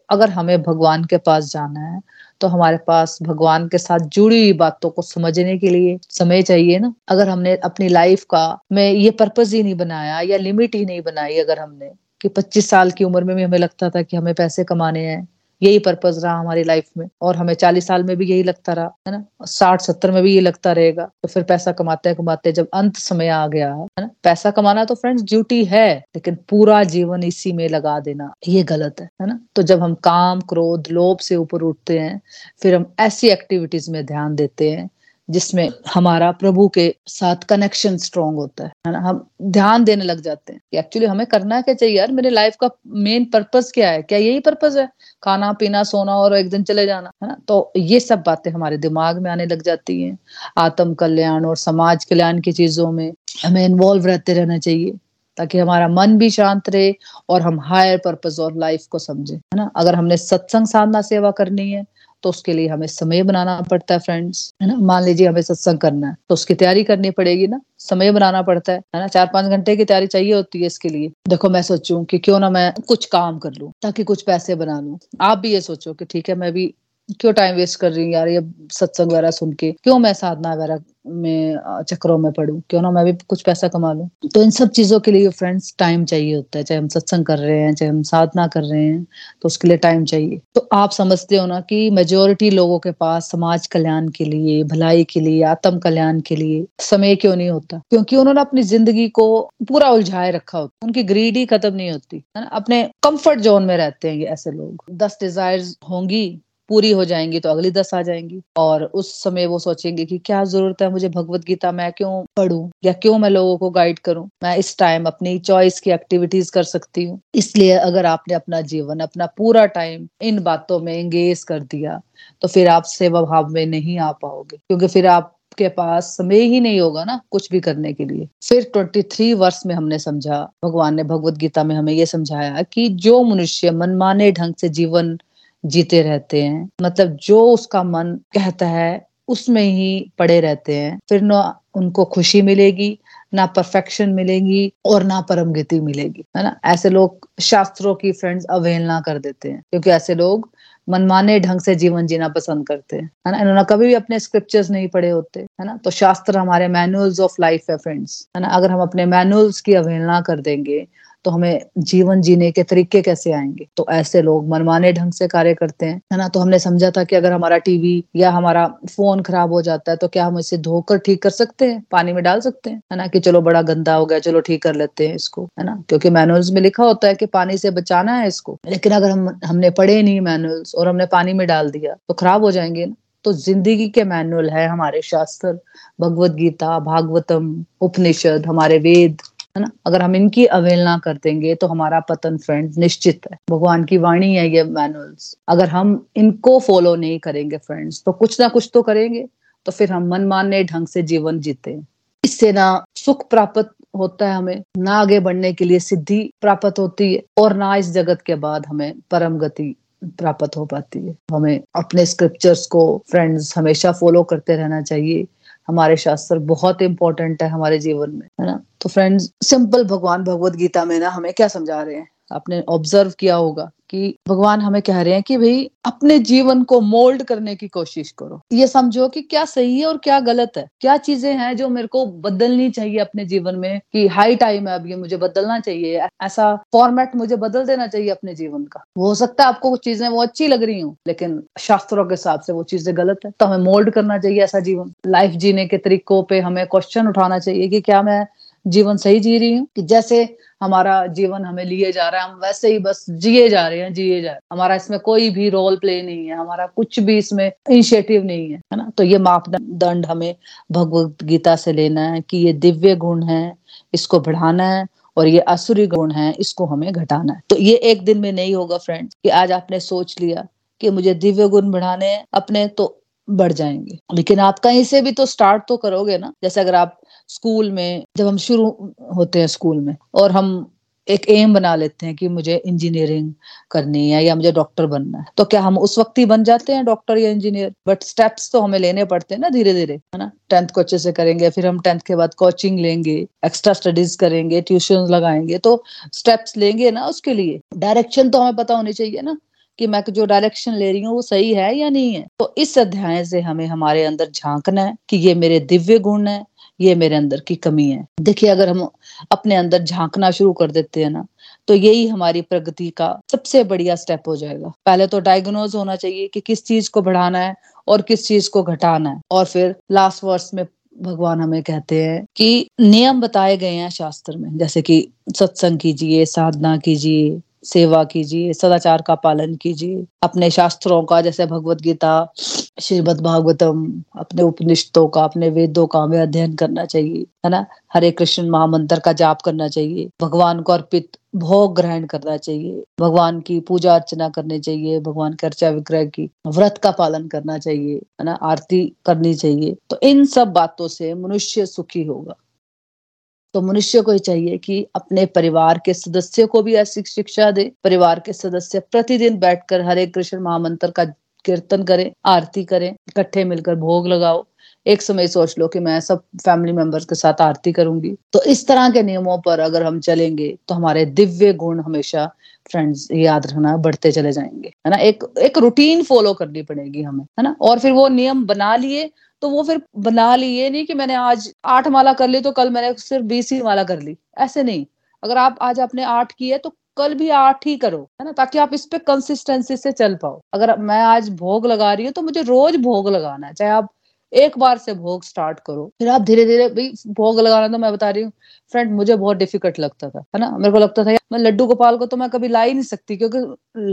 अगर हमें भगवान के पास जाना है तो हमारे पास भगवान के साथ जुड़ी हुई बातों को समझने के लिए समय चाहिए ना। अगर हमने अपनी लाइफ का में ये पर्पज ही नहीं बनाया या लिमिट ही नहीं बनाई अगर हमने, कि 25 साल की उम्र में भी हमें लगता था कि हमें पैसे कमाने हैं यही पर्पज रहा हमारी लाइफ में। और हमें चालीस साल में भी यही लगता रहा, है ना? साठ, सत्तर में भी ये लगता रहेगा। तो फिर पैसा कमाते कमाते जब अंत समय आ गया, है ना? पैसा कमाना तो फ्रेंड्स ड्यूटी है, लेकिन पूरा जीवन इसी में लगा देना, ये गलत है है ना? तो जब हम काम, क्रोध, लोभ से ऊपर उठते हैं, फिर हम ऐसी एक्टिविटीज़ में ध्यान देते हैं जिसमें हमारा प्रभु के साथ कनेक्शन स्ट्रांग होता है। ना? हम ध्यान देने लग जाते हैं कि एक्चुअली हमें करना क्या चाहिए? यार, मेरे लाइफ का मेन पर्पस क्या है? क्या यही पर्पस है? खाना, पीना, सोना और एक दिन चले जाना, है ना? तो ये सब बातें हमारे दिमाग में आने लग जाती हैं। आत्म कल्याण और समाज कल्याण की चीज़ों में हमें इन्वॉल्व रहते रहना चाहिए, ताकि हमारा मन भी शांत रहे और हम हायर पर्पज और लाइफ को समझे, है ना? अगर हमने सत्संग साधना सेवा करनी है तो उसके लिए हमें समय बनाना पड़ता है फ्रेंड्स है ना? मान लीजिए हमें सत्संग करना है तो उसकी तैयारी करनी पड़ेगी ना? समय बनाना पड़ता है है ना? चार पाँच घंटे की तैयारी चाहिए होती है इसके लिए। देखो, मैं सोचू की क्यों ना मैं कुछ काम कर लू, ताकि कुछ पैसे बना लू। आप भी ये सोचो कि ठीक है, मैं भी क्यों टाइम वेस्ट कर रही हूँ यार ये सत्संग वगैरह सुन के? क्यों मैं साधना वगैरह में चक्रों में पढ़ू। क्यों ना मैं भी कुछ पैसा कमा लूँ। तो इन सब चीज़ों के लिए फ्रेंड्स टाइम चाहिए होता है। चाहे हम सत्संग कर रहे हैं, चाहे हम साधना कर रहे हैं तो उसके लिए टाइम चाहिए। तो आप समझते हो ना कि मेजोरिटी लोगों के पास समाज कल्याण के लिए, भलाई के लिए, आत्म कल्याण के लिए समय क्यों नहीं होता? क्योंकि उन्होंने अपनी ज़िंदगी को पूरा उलझाए रखा होता उनकी ग्रीड ही खत्म नहीं होती। है ना? अपने कंफर्ट जोन में रहते हैं ऐसे लोग। दस डिज़ायर होंगी पूरी हो जाएँगी तो अगली दस आ जाएँगी। और उस समय वो सोचेंगे कि क्या ज़रूरत है मुझे भगवत गीता मैं क्यों पढ़ूं या क्यों मैं लोगों को गाइड करूँ? मैं इस टाइम अपनी चॉइस की एक्टिविटीज़ कर सकती हूँ। इसलिए अगर आपने अपना जीवन, अपना पूरा टाइम इन बातों में एंगेज कर दिया तो फिर आप सेवा भाव में नहीं आ पाओगे। क्योंकि फिर आप के पास समय ही नहीं होगा ना कुछ भी करने के लिए। फिर 23 वर्ष में हमने समझा, भगवान ने भगवत गीता में हमें यह समझाया कि जो मनुष्य मनमाने ढंग से जीवन जीते रहते हैं। मतलब जो उसका मन कहता है, उसमें ही पड़े रहते हैं। फिर ना उनको खुशी मिलेगी, ना परफेक्शन मिलेगी और ना परम गति मिलेगी, है ना? ऐसे लोग शास्त्रों की फ्रेंड्स अवहेलना कर देते हैं, क्योंकि ऐसे लोग मनमाने ढंग से जीवन जीना पसंद करते हैं, है ना? इन्होंने कभी भी अपने स्क्रिप्चर्स नहीं पढ़े होते, है ना? तो शास्त्र हमारे मैनुअल्स ऑफ़ लाइफ है फ्रेंड्स है ना? अगर हम अपने मैनुअल्स की अवहेलना कर देंगे तो हमें जीवन जीने के तरीके कैसे आएँगे? तो ऐसे लोग मनमाने ढंग से कार्य करते हैं, है ना? तो हमने समझा था कि अगर हमारा टीवी या हमारा फ़ोन खराब हो जाता है तो क्या हम इसे धोकर ठीक कर सकते हैं? पानी में डाल सकते हैं? है ना? कि चलो बड़ा गंदा हो गया, चलो ठीक कर लेते हैं इसको, है ना? क्योंकि मैनुअल्स में लिखा होता है कि पानी से बचाना है इसको। लेकिन अगर हम, हमने पढ़े नहीं मैनुअल्स और हमने पानी में डाल दिया तो खराब हो जाएँगे ना? तो ज़िंदगी के मैनुअल है हमारे शास्त्र, भगवत गीता, भागवतम, उपनिषद, हमारे वेद है ना? अगर हम इनकी अवहेलना कर देंगे तो हमारा पतन फ्रेंड निश्चित है। भगवान की वाणी है ये मैनुअल्स अगर हम इनको फॉलो नहीं करेंगे फ्रेंड्स तो कुछ ना कुछ तो करेंगे तो फिर हम मनमाने ढंग से जीवन जीते इससे ना सुख प्राप्त होता है हमें, ना आगे बढ़ने के लिए सिद्धि प्राप्त होती है, और ना इस जगत के बाद हमें परम गति प्राप्त हो पाती है। हमें अपने स्क्रिप्चर्स को फ्रेंड्स हमेशा फॉलो करते रहना चाहिए। हमारे शास्त्र बहुत इंपॉर्टेंट है हमारे जीवन में, है ना? तो फ्रेंड्स सिंपल भगवान भगवत गीता में ना हमें क्या समझा रहे हैं? आपने ऑब्ज़र्व किया होगा। कि भगवान हमें कह रहे हैं कि भाई, अपने जीवन को मोल्ड करने की कोशिश करो। ये समझो कि क्या सही है और क्या गलत है। क्या चीज़ें हैं जो मेरे को बदलनी चाहिए अपने जीवन में कि हाई टाइम है अब ये मुझे बदलना चाहिए। ऐसा फॉर्मेट मुझे बदल देना चाहिए अपने जीवन का। हो सकता है आपको कुछ चीज़ें वो अच्छी लग रही हूँ, लेकिन शास्त्रों के हिसाब से वो चीज़ें गलत है। तो हमें मोल्ड करना चाहिए ऐसा जीवन। लाइफ जीने के तरीकों पे हमें क्वेश्चन उठाना चाहिए कि क्या मैं जीवन सही जी रही हूँ? कि जैसे हमारा जीवन हमें लिए जा रहा है, हम वैसे ही बस जिए जा रहे हैं, जिए जा रहे हैं। हमारा इसमें कोई भी रोल प्ले नहीं है, हमारा कुछ भी इसमें इनिशिएटिव नहीं है है ना? तो ये मापदंड हमें भगवत गीता से लेना है कि ये दिव्य गुण है, इसको बढ़ाना है और ये असुरी गुण है, इसको हमें घटाना है। तो ये एक दिन में नहीं होगा फ्रेंड कि आज आपने सोच लिया कि मुझे दिव्य गुण बढ़ाने अपने तो बढ़ जाएँगे। लेकिन आप कहीं से भी तो स्टार्ट तो करोगे ना। जैसे अगर आप स्कूल में, जब हम शुरू होते हैं स्कूल में, और हम एक एम बना लेते हैं कि मुझे इंजीनियरिंग करनी है या मुझे डॉक्टर बनना है तो क्या हम उस वक्त ही बन जाते हैं डॉक्टर या इंजीनियर बट स्टेप्स तो हमें लेने पड़ते हैं ना धीरे धीरे है ना? टेंथ को अच्छे से करेंगे, फिर हम टेंथ के बाद कोचिंग लेंगे एक्स्ट्रा स्टडीज़ करेंगे ट्यूशन लगाएँगे तो स्टेप्स लेंगे ना उसके लिए। डायरेक्शन तो हमें पता होनी चाहिए ना कि मैं जो डायरेक्शन ले रही हूँ वो सही है या नहीं है। तो इस अध्याय से हमें हमारे अंदर झांकना है कि ये मेरे दिव्य गुण है ये मेरे अंदर की कमी है। देखिए, अगर हम अपने अंदर झांकना शुरू कर देते हैं ना तो यही हमारी प्रगति का सबसे बढ़िया स्टेप हो जाएगा। पहले तो डायग्नोज होना चाहिए कि किस चीज़ को बढ़ाना है और किस चीज़ को घटाना है। और फिर लास्ट वर्ष में भगवान हमें कहते हैं कि नियम बताए गए हैं शास्त्र में, जैसे कि सत्संग कीजिए, साधना कीजिए सेवा कीजिए, सदाचार का पालन कीजिए। अपने शास्त्रों का, जैसे भगवत गीता, श्रीमद भागवतम, अपने उपनिषदों का, अपने वेदों का हमें अध्ययन करना चाहिए, है ना? हरे कृष्ण महामंत्र का जाप करना चाहिए, भगवान को अर्पित भोग ग्रहण करना चाहिए, भगवान की पूजा अर्चना करनी चाहिए, भगवान के अर्चा विग्रह की, व्रत का पालन करना चाहिए, है ना? आरती करनी चाहिए। तो इन सब बातों से मनुष्य सुखी होगा। तो मनुष्य को ही चाहिए कि अपने परिवार के सदस्यों को भी ऐसी शिक्षा दे, परिवार के सदस्य प्रतिदिन बैठकर हरे कृष्ण महामंत्र का कीर्तन करें, आरती करें, इकट्ठे मिलकर भोग लगाओ। एक समय सोच लो कि मैं सब फैमिली मेंबर्स के साथ आरती करूँगी। तो इस तरह के नियमों पर अगर हम चलेंगे तो हमारे दिव्य गुण हमेशा फ्रेंड्स याद रखना बढ़ते चले जाएँगे। है ना? एक एक रूटीन फॉलो करनी पड़ेगी हमें, है ना? और फिर वो नियम बना लिए तो वो फिर बना ली ये नहीं कि मैंने आज आठ माला कर ली तो कल मैंने सिर्फ़ बीस ही माला कर ली। ऐसे नहीं। अगर आप आज आपने आठ की है तो कल भी आठ ही करो, है ना? ताकि आप इस पे कंसिस्टेंसी से चल पाओ। अगर मैं आज भोग लगा रही हूँ तो मुझे रोज भोग लगाना है, चाहे आप एक बार से भोग स्टार्ट करो। फिर आप धीरे धीरे भाई भोग लगाना तो मैं बता रही हूँ फ्रेंड मुझे बहुत डिफ़िकल्ट लगता था, है ना? मेरे को लगता था मैं लड्डू गोपाल को तो मैं कभी ला ही नहीं सकती, क्योंकि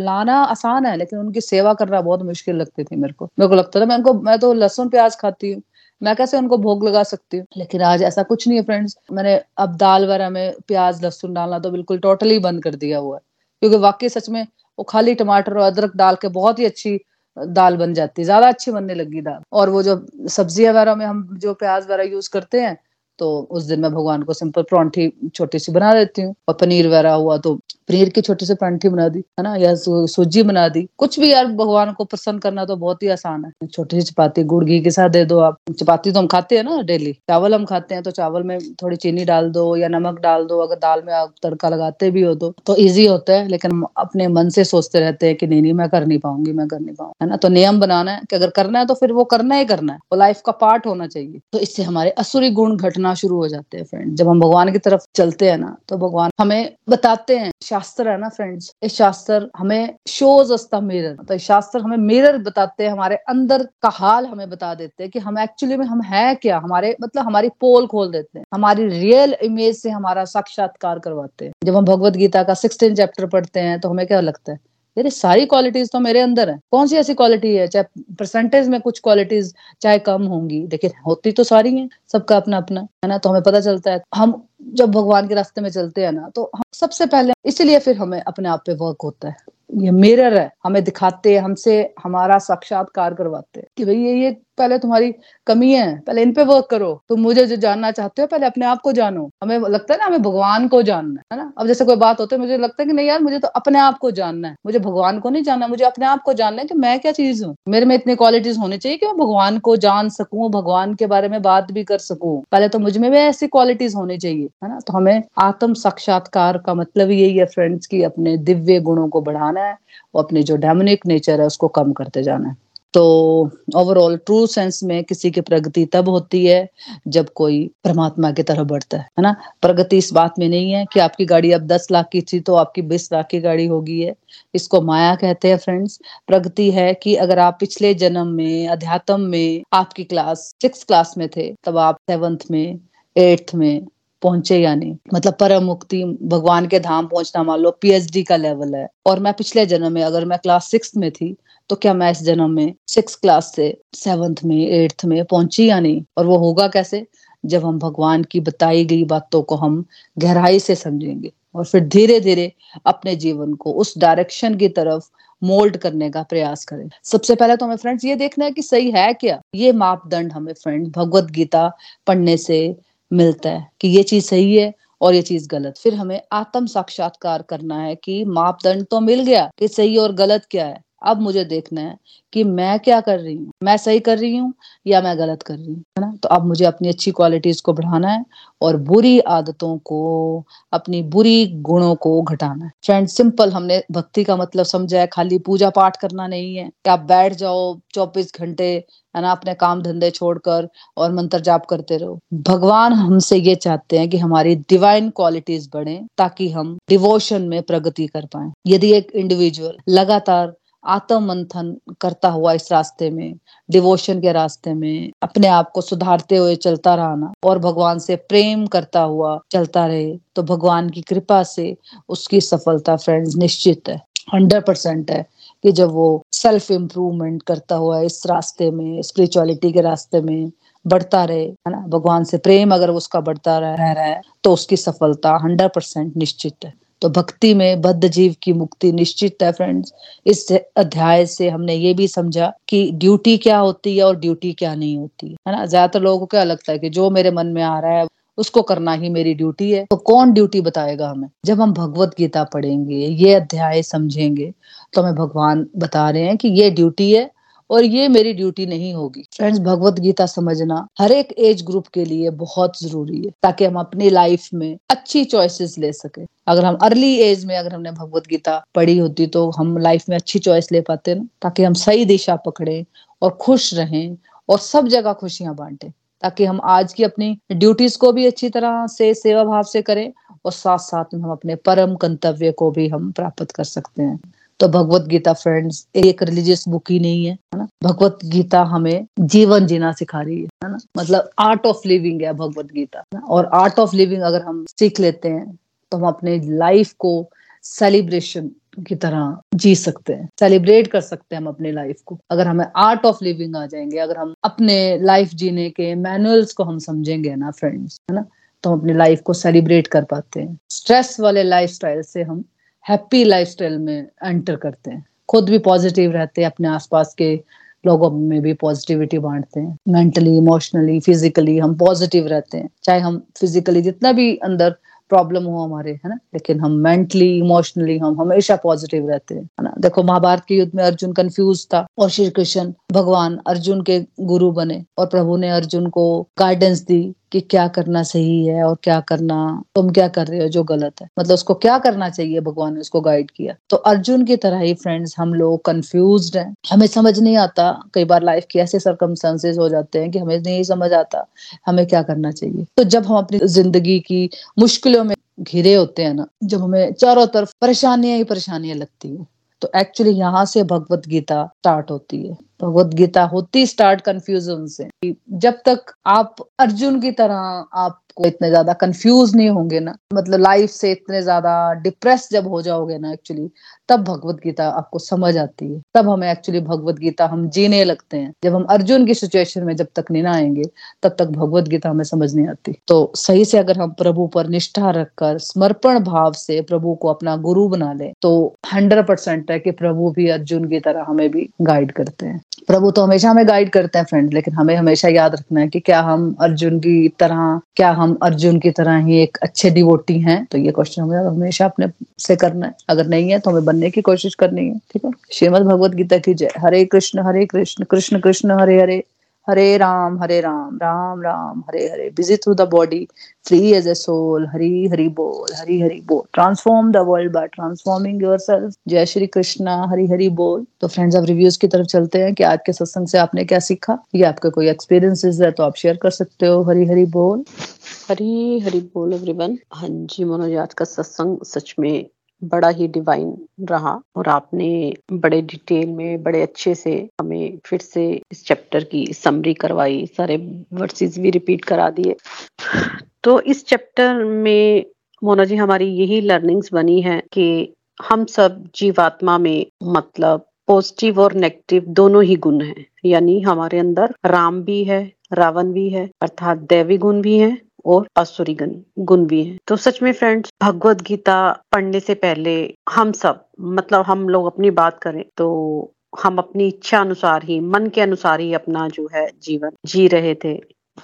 लाना आसान है, लेकिन उनकी सेवा करना बहुत मुश्किल लगती थी मेरे को। मेरे को लगता था, मैं उनको, मैं तो लहसुन प्याज खाती हूँ, मैं कैसे उनको भोग लगा सकती हूँ? लेकिन आज ऐसा कुछ नहीं है फ्रेंड्स मैंने अब दाल वगैरह में प्याज, लहसुन डालना तो बिल्कुल टोटली बंद कर दिया हुआ है, क्योंकि वाकई सच में वो खाली टमाटर और अदरक डाल के बहुत ही अच्छी दाल बन जाती है। ज़्यादा अच्छी बनने लगी दाल। और वो जो सब्ज़ी वगैरह में हम जो प्याज वगैरह यूज़ करते हैं तो उस दिन मैं भगवान को सिंपल परौंठी छोटी सी बना देती हूँ। और पनीर वगैरह हुआ तो पनीर की छोटी सी परांठी बना दी है ना या सूजी बना दी। कुछ भी यार भगवान को प्रसन्न करना तो बहुत ही आसान है। छोटी सी चपाती गुड़ घी के साथ दे दो आप। चपाती तो हम खाते हैं ना डेली। चावल हम खाते हैं तो चावल में थोड़ी चीनी डाल दो या नमक डाल दो। अगर दाल में आप तड़का लगाते भी हो तो, तो ईजी होता है लेकिन अपने मन से सोचते रहते हैं कि नहीं नहीं मैं कर नहीं पाऊँगी मैं कर नहीं पाऊँगी है ना। तो नियम बनाना है कि अगर करना है तो फिर वो करना ही करना है। वो लाइफ का पार्ट होना चाहिए। तो इससे हमारे असुरी गुण घटना शुरू हो जाते हैं फ्रेंड जब हम भगवान की तरफ़ चलते हैं ना तो भगवान हमें बताते हैं शास्त्र है ना फ्रेंड्स ये शास्त्र हमें शोज़ अस्ता मिरर तो शास्त्र हमें मिरर बताते हैं, हमारे अंदर का हाल हमें बता देते हैं कि हम एक्चुअली में हम है क्या? हमारे मतलब हमारी पोल खोल देते हैं। हमारी रियल इमेज से हमारा साक्षात्कार करवाते हैं। जब हम भगवत गीता का सिक्सटीन चैप्टर पढ़ते हैं तो हमें क्या लगता है? ये सारी क्वालिटीज तो मेरे अंदर है। कौन सी ऐसी क्वालिटी है? चाहे परसेंटेज में कुछ क्वालिटीज चाहे कम होंगी। लेकिन होती तो सारी हैं, सबका अपना अपना है ना? तो हमें पता चलता है। हम जब भगवान के रास्ते में चलते हैं ना तो हम सबसे पहले, इसीलिए फिर हमें अपने आप पे वर्क होता है। ये मिरर है, हमें दिखाते हैं हमसे हमारा साक्षात्कार करवाते हैं कि भाई ये ये पहले तुम्हारी कमी है, पहले इन पे वर्क करो। तुम मुझे जो जानना चाहते हो, पहले अपने आप को जानो। हमें लगता है ना, हमें भगवान को जानना है ना? अब जैसे कोई बात होती है, मुझे लगता है कि नहीं यार, मुझे तो अपने आप को जानना है। मुझे भगवान को नहीं जानना मुझे अपने आप को जानना है कि मैं क्या चीज़ हूँ। मेरे में इतनी क्वालिटीज होनी चाहिए कि मैं भगवान को जान सकूँ, भगवान के बारे में बात भी कर सकूँ। पहले तो मुझमें भी ऐसी क्वालिटीज होनी चाहिए, है ना? तो हमें आत्म साक्षात्कार का मतलब यही है फ्रेंड्स की, अपने दिव्य गुणों को बढ़ाना है और अपने जो डेमोनिक नेचर है, उसको कम करते जाना है। तो ओवरऑल ट्रू सेंस में किसी की प्रगति तब होती है जब कोई परमात्मा की तरफ़ बढ़ता है है ना? प्रगति इस बात में नहीं है कि आपकी गाड़ी अब दस लाख की थी तो आपकी बीस लाख की गाड़ी होगी है। इसको माया कहते हैं फ्रेंड्स प्रगति है कि अगर आप पिछले जन्म में, अध्यात्म में आपकी क्लास सिक्स क्लास में थे, तब आप सेवंथ में एट्थ में पहुँचे या नहीं। मतलब परम मुक्ति भगवान के धाम पहुँचना मान लो पीएचडी का लेवल है। और मैं पिछले जन्म में, अगर मैं क्लास सिक्स में थी तो क्या मैं इस जन्म में सिक्स क्लास से सेवंथ में एट्थ में पहुँची या नहीं? और वो होगा कैसे? जब हम भगवान की बताई गई बातों को हम गहराई से समझेंगे और फिर धीरे धीरे अपने जीवन को उस डायरेक्शन की तरफ़ मोल्ड करने का प्रयास करें। सबसे पहले तो हमें फ्रेंड्स ये देखना है कि सही है क्या? ये मापदंड हमें फ्रेंड भगवत गीता पढ़ने से मिलता है कि ये चीज़ सही है और ये चीज़ गलत। फिर हमें आत्म साक्षात्कार करना है कि मापदंड तो मिल गया कि सही और गलत क्या है। अब मुझे देखना है कि मैं क्या कर रही हूँ। मैं सही कर रही हूँ या मैं गलत कर रही हूँ ना? तो अब मुझे अपनी अच्छी क्वालिटीज को बढ़ाना है और बुरी आदतों को, अपनी बुरी गुणों को घटाना है। फ्रेंड सिंपल हमने भक्ति का मतलब समझा है, खाली पूजा पाठ करना नहीं है। कि आप बैठ जाओ चौबीस घंटे, है ना, अपने काम धंधे छोड़कर और मंत्र जाप करते रहो। भगवान हमसे ये चाहते हैं कि हमारी डिवाइन क्वालिटीज बढ़े ताकि हम डिवोशन में प्रगति कर पाए। यदि एक इंडिविजुअल लगातार आत्म मंथन करता हुआ इस रास्ते में डिवोशन के रास्ते में, अपने आप को सुधारते हुए चलता रहना और भगवान से प्रेम करता हुआ चलता रहे तो भगवान की कृपा से उसकी सफलता फ्रेंड्स निश्चित है हंड्रेड परसेंट है कि जब वो सेल्फ इम्प्रूवमेंट करता हुआ इस रास्ते में स्पिरिचुअलिटी के रास्ते में बढ़ता रहे, है ना? भगवान से प्रेम अगर उसका बढ़ता रह रहा है तो उसकी सफलता हंड्रेड परसेंट निश्चित है। तो भक्ति में बद्ध जीव की मुक्ति निश्चित है फ्रेंड्स इस अध्याय से हमने ये भी समझा कि ड्यूटी क्या होती है और ड्यूटी क्या नहीं होती है ना? ज़्यादातर लोगों को क्या लगता है कि जो मेरे मन में आ रहा है, उसको करना ही मेरी ड्यूटी है। तो कौन ड्यूटी बताएगा हमें? जब हम भगवत गीता पढ़ेंगे, ये अध्याय समझेंगे तो हमें भगवान बता रहे हैं कि ये ड्यूटी है और ये मेरी ड्यूटी नहीं होगी। फ्रेंड्स भगवत गीता समझना हर एक एज ग्रुप के लिए बहुत ज़रूरी है, ताकि हम अपनी लाइफ में अच्छी चॉइसेस ले सके। अगर हम अर्ली एज में अगर हमने भगवत गीता पढ़ी होती तो हम लाइफ में अच्छी चॉइस ले पाते ना, ताकि हम सही दिशा पकड़े और खुश रहें और सब जगह खुशियाँ बांटे, ताकि हम आज की अपनी ड्यूटीज़ को भी अच्छी तरह से, सेवा भाव से करें और साथ साथ में हम अपने परम गंतव्य को भी हम प्राप्त कर सकते हैं। तो भगवत गीता फ्रेंड्स एक रिलीजियस बुक ही नहीं है है ना? भगवत गीता हमें जीवन जीना सिखा रही है है ना? मतलब आर्ट ऑफ़ लिविंग है भगवत गीता और आर्ट ऑफ़ लिविंग अगर हम सीख लेते हैं तो हम अपने लाइफ को सेलिब्रेशन की तरह जी सकते हैं सेलिब्रेट कर सकते हैं हम अपने लाइफ को। अगर हमें आर्ट ऑफ़ लिविंग आ जाएँगे, अगर हम अपने लाइफ जीने के मैनुअल्स को हम समझेंगे ना फ्रेंड्स है ना? तो हम अपनी लाइफ को सेलिब्रेट कर पाते हैं। स्ट्रेस वाले लाइफ से हम हैप्पी लाइफस्टाइल में एंटर करते हैं। खुद भी पॉजिटिव रहते हैं, अपने आसपास के लोगों में भी पॉजिटिविटी बांटते हैं। मेंटली इमोशनली फिजिकली हम पॉजिटिव रहते हैं। चाहे हम फिजिकली जितना भी अंदर प्रॉब्लम हो हमारे, है ना? लेकिन हम मेंटली इमोशनली हम हमेशा पॉजिटिव रहते हैं, है ना? देखो, महाभारत के युद्ध में अर्जुन कंफ्यूज था और श्री कृष्ण भगवान अर्जुन के गुरु बने और प्रभु ने अर्जुन को गाइडेंस दी। कि क्या करना सही है और क्या करना, तुम क्या कर रहे हो जो गलत है। मतलब उसको क्या करना चाहिए भगवान ने उसको गाइड किया। तो अर्जुन की तरह ही फ्रेंड्स हम लोग कंफ्यूज हैं। हमें समझ नहीं आता, कई बार लाइफ के ऐसे सरकमस्टांसेस हो जाते हैं कि हमें नहीं समझ आता, हमें क्या करना चाहिए। तो जब हम अपनी ज़िंदगी की मुश्किलों में घिरे होते हैं ना, जब हमें चारों तरफ़ परेशानियाँ ही परेशानियाँ लगती है तो एक्चुअली यहाँ से भगवत गीता स्टार्ट होती है। भगवत गीता होती स्टार्ट कंफ्यूजन से जब तक आप अर्जुन की तरह आप आपको इतने ज़्यादा कंफ्यूज नहीं होंगे ना मतलब लाइफ से इतने ज़्यादा डिप्रेस जब हो जाओगे ना एक्चुअली तब भगवत गीता आपको समझ आती है। तब हमें एक्चुअली भगवत गीता हम जीने लगते हैं। जब हम अर्जुन की सिचुएशन में जब तक नहीं आएँगे, तब तक भगवत गीता हमें समझ नहीं आती। तो सही से अगर हम प्रभु पर निष्ठा रखकर समर्पण भाव से प्रभु को अपना गुरु बना ले तो हंड्रेड परसेंट है कि प्रभु भी अर्जुन की तरह हमें भी गाइड करते हैं। प्रभु तो हमेशा हमें गाइड करते हैं फ्रेंड लेकिन हमें हमेशा याद रखना है कि क्या हम अर्जुन की तरह, क्या हम अर्जुन की तरह ही एक अच्छे डिवोटी हैं। तो ये क्वेश्चन हमें हमेशा अपने से करना है। अगर नहीं है तो हमें बनने की कोशिश करनी है, ठीक है? श्रीमद भगवत गीता की जय। Hare Krishna Hare Krishna Krishna Krishna, Hare Hare. Hare Ram Hare Ram Ram Ram, Hare Hare. Busy through the body free as a soul Hari, Hari बोल, हरी, हरि बोल। Transform the world by transforming yourself जय श्री कृष्णा, हरी, हरि बोल। तो friends अब reviews की तरफ़ चलते हैं कि आज के सत्संग से आपने क्या सीखा? या आपका कोई एक्सपीरियंसेस है तो आप शेयर कर सकते हो, हरी, हरि बोल। हरी हरी बोल एवरीवन हाँ जी, मनोज, आज का सत्संग सच में बड़ा ही डिवाइन रहा और आपने बड़े डिटेल में, बड़े अच्छे से हमें फिर से इस चैप्टर की समरी करवाई, सारे वर्सेस भी रिपीट करा दिए। तो इस चैप्टर में मोना जी, हमारी यही लर्निंग्स बनी है कि हम सब जीवात्मा में मतलब पॉजिटिव और नेगेटिव दोनों ही गुण हैं। यानी हमारे अंदर राम भी है, रावण भी है, अर्थात दैवी गुण भी है और आसुरी गुण गुण भी हैं। तो सच में फ्रेंड्स भगवत गीता पढ़ने से पहले हम सब मतलब हम लोग अपनी बात करें तो हम अपनी इच्छा अनुसार ही, मन के अनुसार ही अपना जो है जीवन जी रहे थे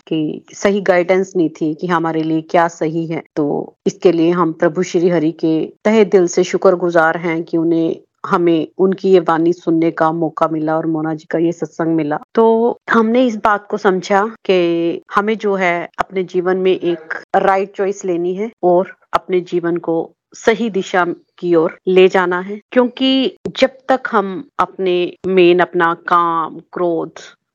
कि सही गाइडेंस नहीं थी कि हमारे लिए क्या सही है। तो इसके लिए हम प्रभु श्री हरि के तहे दिल से शुक्रगुजार हैं कि उन्हें हमें उनकी ये वाणी सुनने का मौका मिला और मोना जी का ये सत्संग मिला। तो हमने इस बात को समझा कि हमें जो है अपने जीवन में एक राइट चॉइस लेनी है और अपने जीवन को सही दिशा की ओर ले जाना है। क्योंकि जब तक हम अपने मेन अपना काम, क्रोध,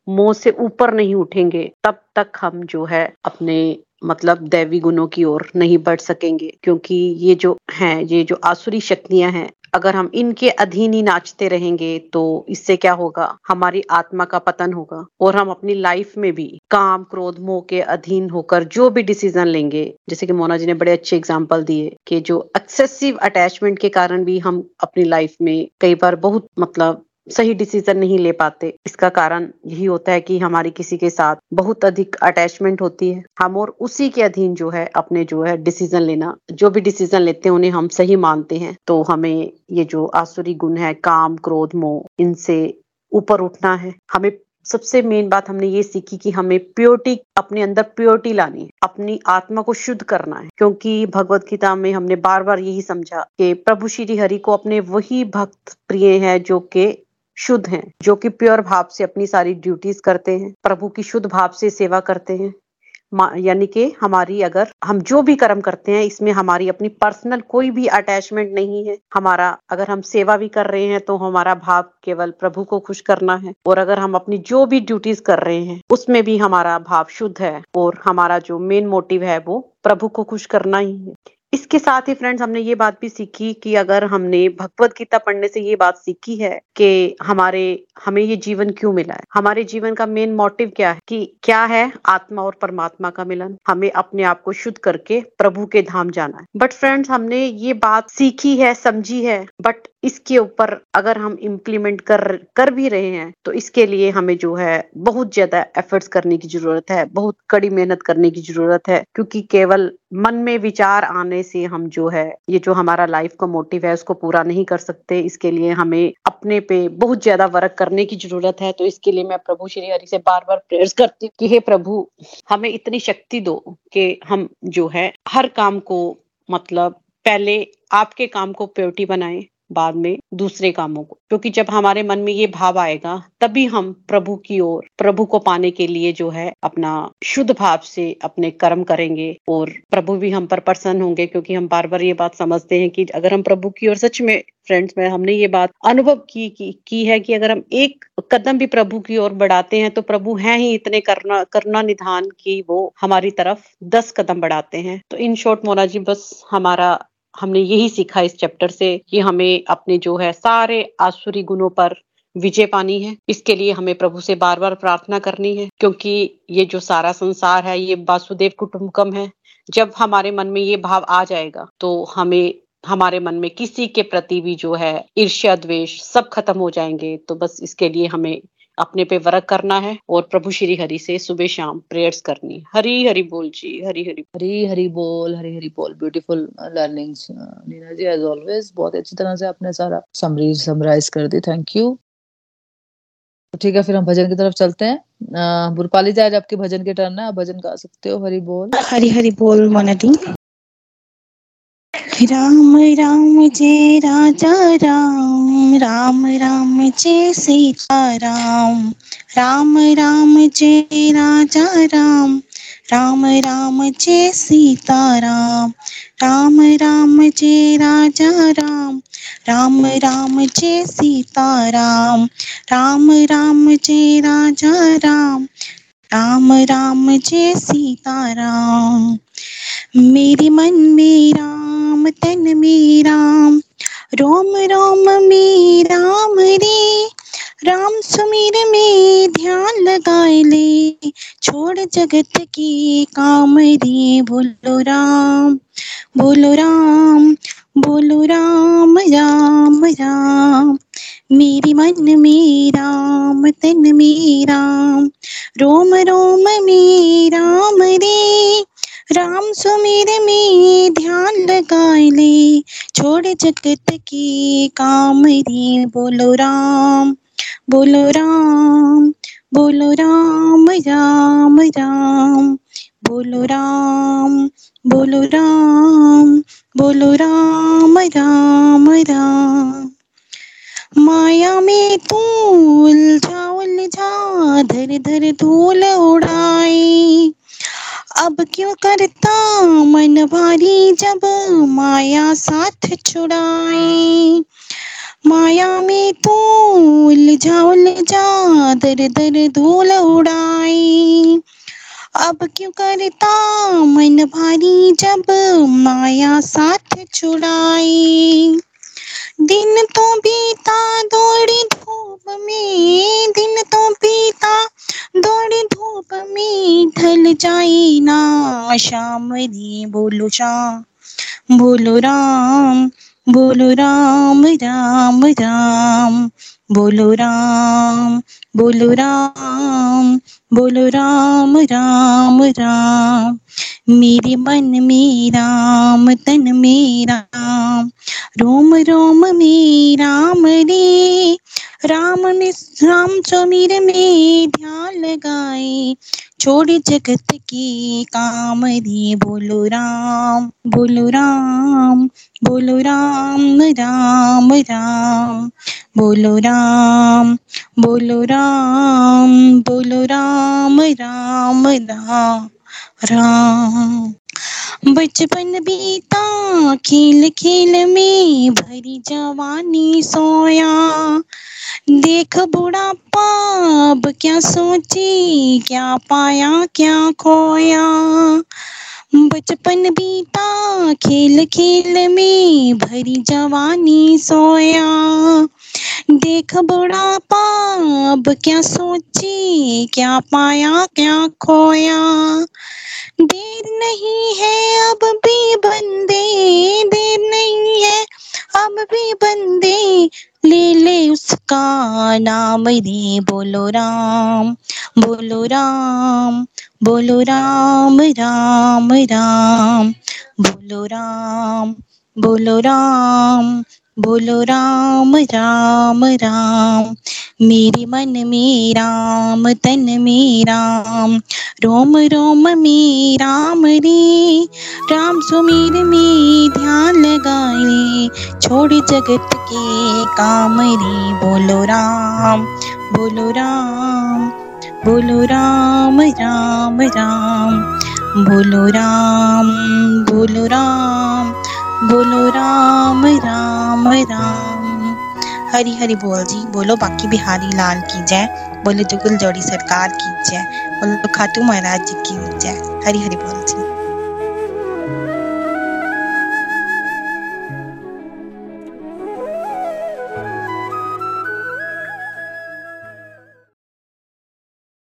मोह से ऊपर नहीं उठेंगे, तब तक हम जो है अपने मतलब दैवी गुणों की ओर नहीं बढ़ सकेंगे। क्योंकि ये जो हैं, ये जो आसुरी शक्तियाँ हैं अगर हम इनके अधीन ही नाचते रहेंगे तो इससे क्या होगा? हमारी आत्मा का पतन होगा और हम अपनी लाइफ में भी काम, क्रोध, मोह के अधीन होकर जो भी डिसीज़न लेंगे, जैसे कि मोना जी ने बड़े अच्छे एग्ज़ाम्पल दिए कि जो एक्सेसिव अटैचमेंट के कारण भी हम अपनी लाइफ में कई बार बहुत मतलब सही डिसीज़न नहीं ले पाते। इसका कारण यही होता है कि हमारी किसी के साथ बहुत अधिक अटैचमेंट होती है। हम और उसी के अधीन जो है, अपने जो है डिसीज़न लेना, जो भी डिसीज़न लेते हैं, उन्हें हम सही मानते हैं। तो हमें ये जो आसुरी गुण है, काम, क्रोध, मोह, इनसे ऊपर उठना है। हमें सबसे मेन बात हमने ये सीखी कि हमें प्योरिटी अपने अंदर प्योरिटी लानी है। अपनी आत्मा को शुद्ध करना है। क्योंकि भगवत गीता में हमने बार बार यही समझा कि प्रभु श्री हरि को अपने वही भक्त प्रिय है जो कि शुद्ध हैं, जो कि प्योर भाव से अपनी सारी ड्यूटीज़ करते हैं, प्रभु की शुद्ध भाव से सेवा करते हैं। यानी कि हमारी अगर हम जो भी कर्म करते हैं, इसमें हमारी अपनी पर्सनल कोई भी अटैचमेंट नहीं है। हमारा, अगर हम सेवा भी कर रहे हैं तो हमारा भाव केवल प्रभु को खुश करना है। और अगर हम अपनी जो भी ड्यूटीज़ कर रहे हैं, उसमें भी हमारा भाव शुद्ध है। और हमारा जो मेन मोटिव है, वो प्रभु को खुश करना ही है। इसके साथ ही फ्रेंड्स हमने ये बात भी सीखी कि अगर हमने भगवत गीता पढ़ने से ये बात सीखी है कि हमारे, हमें ये जीवन क्यों मिला है? हमारे जीवन का मेन मोटिव क्या है? कि क्या है आत्मा और परमात्मा का मिलन? हमें अपने आप को शुद्ध करके प्रभु के धाम जाना है। बट फ्रेंड्स हमने ये बात सीखी है, समझी है बट इसके ऊपर अगर हम इम्प्लीमेंट कर कर भी रहे हैं तो इसके लिए हमें जो है बहुत ज़्यादा एफर्ट्स करने की ज़रूरत है, बहुत कड़ी मेहनत करने की ज़रूरत है, क्योंकि केवल मन में विचार आने से हम जो है, ये जो हमारा लाइफ का मोटिव है, उसको पूरा नहीं कर सकते। इसके लिए हमें अपने पे बहुत ज़्यादा वर्क करने की ज़रूरत है। तो इसके लिए मैं प्रभु श्री हरि से बार बार प्रेयर्स करती हूँ कि हे प्रभु, हमें इतनी शक्ति दो कि हम जो है, हर काम को मतलब पहले आपके काम को प्योरिटी बनाएँ। बाद में दूसरे कामों को। क्योंकि जब हमारे मन में ये भाव आएगा तभी हम प्रभु की ओर प्रभु को पाने के लिए जो है अपना शुद्ध भाव से अपने कर्म करेंगे और प्रभु भी हम पर प्रसन्न होंगे क्योंकि हम बार बार ये बात समझते हैं कि अगर हम प्रभु की ओर सच में फ्रेंड्स में हमने ये बात अनुभव की, की की है कि अगर हम एक कदम भी प्रभु की ओर बढ़ाते हैं तो प्रभु हैं ही इतने करना करना निधान की वो हमारी तरफ़ दस कदम बढ़ाते हैं। तो इन शॉर्ट मोना जी बस हमारा हमने यही सीखा इस चैप्टर से कि हमें अपने जो है सारे आसुरी गुणों पर विजय पानी है। इसके लिए हमें प्रभु से बार बार प्रार्थना करनी है, क्योंकि ये जो सारा संसार है, ये वासुदेव कुटुंबकम है। जब हमारे मन में ये भाव आ जाएगा तो हमें, हमारे मन में किसी के प्रति भी जो है ईर्ष्या, द्वेष सब खत्म हो जाएँगे। तो बस इसके लिए हमें अपने पे वर्क करना है और प्रभु श्री हरि से सुबह शाम प्रेयर्स करनी हरी हरि बोल जी हरी हरि हरी हरि बोल हरी हरि बोल। Beautiful learnings Neena ji as always बहुत अच्छी तरह से आपने सारा समरीज समराइज कर दी। थैंक यू तो ठीक है फिर हम भजन की तरफ़ चलते हैं। बुरपाली जी आज आपके भजन के टर्न है। आप भजन गा सकते हो। हरि बोल। हरी हरी बोल मोनादी राम राम जय राजा राम राम राम जय सीता राम राम राम जय राजा राम राम राम जय सीता राम राम राम जय राजा राम राम राम जय सीता राम राम राम जय राजा राम राम राम जय सीता राम मेरे मन में राम, तन में राम। रोम रोम में राम रे। राम सुमीर में ध्यान लगाए ले। छोड़ जगत की काम रे। बोलो राम बोलो राम बोलो राम राम राम। मेरी मन में राम, तन में राम। रोम रोम में राम रे। राम सुमीर में ध्यान लगाए ले। छोड़ जगत की काम रे बोलो राम बोलो राम बोलो राम राम राम, बोलो राम बोलो राम बोलो राम राम राम। माया में तू उलझा उलझा धर धर धूल उड़ाई अब क्यों करता मन भारी जब माया साथ छुड़ाए? माया में तो उलझा उलझा दर दर धूल उड़ाए। अब क्यों करता मन भारी जब माया साथ छुड़ाई दिन तो बीता, दौड़ी धूप में। दिन तो बीता, दौड़ी धूप में। ढल जाए ना शाम रे, बोलो शाम बोलो राम बोलो राम राम राम। बोलो राम बोलो राम बोलो राम राम राम। मेरे मन में राम, तन में राम। रोम रोम में राम रे। राम में राम समीर में ध्यान लगाए। छोड़ जगत की काम रे, बोलो राम बोलो राम बोलो राम राम राम, बोलो राम बोलो राम बोलो राम राम राम राम। बचपन बीता खेल खेल में भरी जवानी सोया। देख बुढ़ापा, अब क्या सोची, क्या पाया, क्या खोया। बचपन बीता, खेल खेल में भरी जवानी सोया। देख बुढ़ापा अब क्या सोची, क्या पाया, क्या खोया। देर नहीं है, अब भी बंदे, देर नहीं है, अब भी बंदे। ले ले उसका नाम रे, बोलो राम बोलो राम बोलो राम राम राम, बोलो राम बोलो राम बोलो, राम राम राम। मेरे मन में राम, तन में राम। रोम रोम में राम रे। राम सुमीर में ध्यान लगाए। छोड़ जगत के काम रे। बोलो, राम बोलो राम बोलो, राम राम राम। बोलो राम बोलो, राम। बोलो राम राम राम। हरी हरी बोल जी। बोलो बाकी बिहारी लाल की जय। बोलो जुगल जोड़ी सरकार की जय। बोलो खाटू महाराज जी की जय। हरी हरी बोल जी।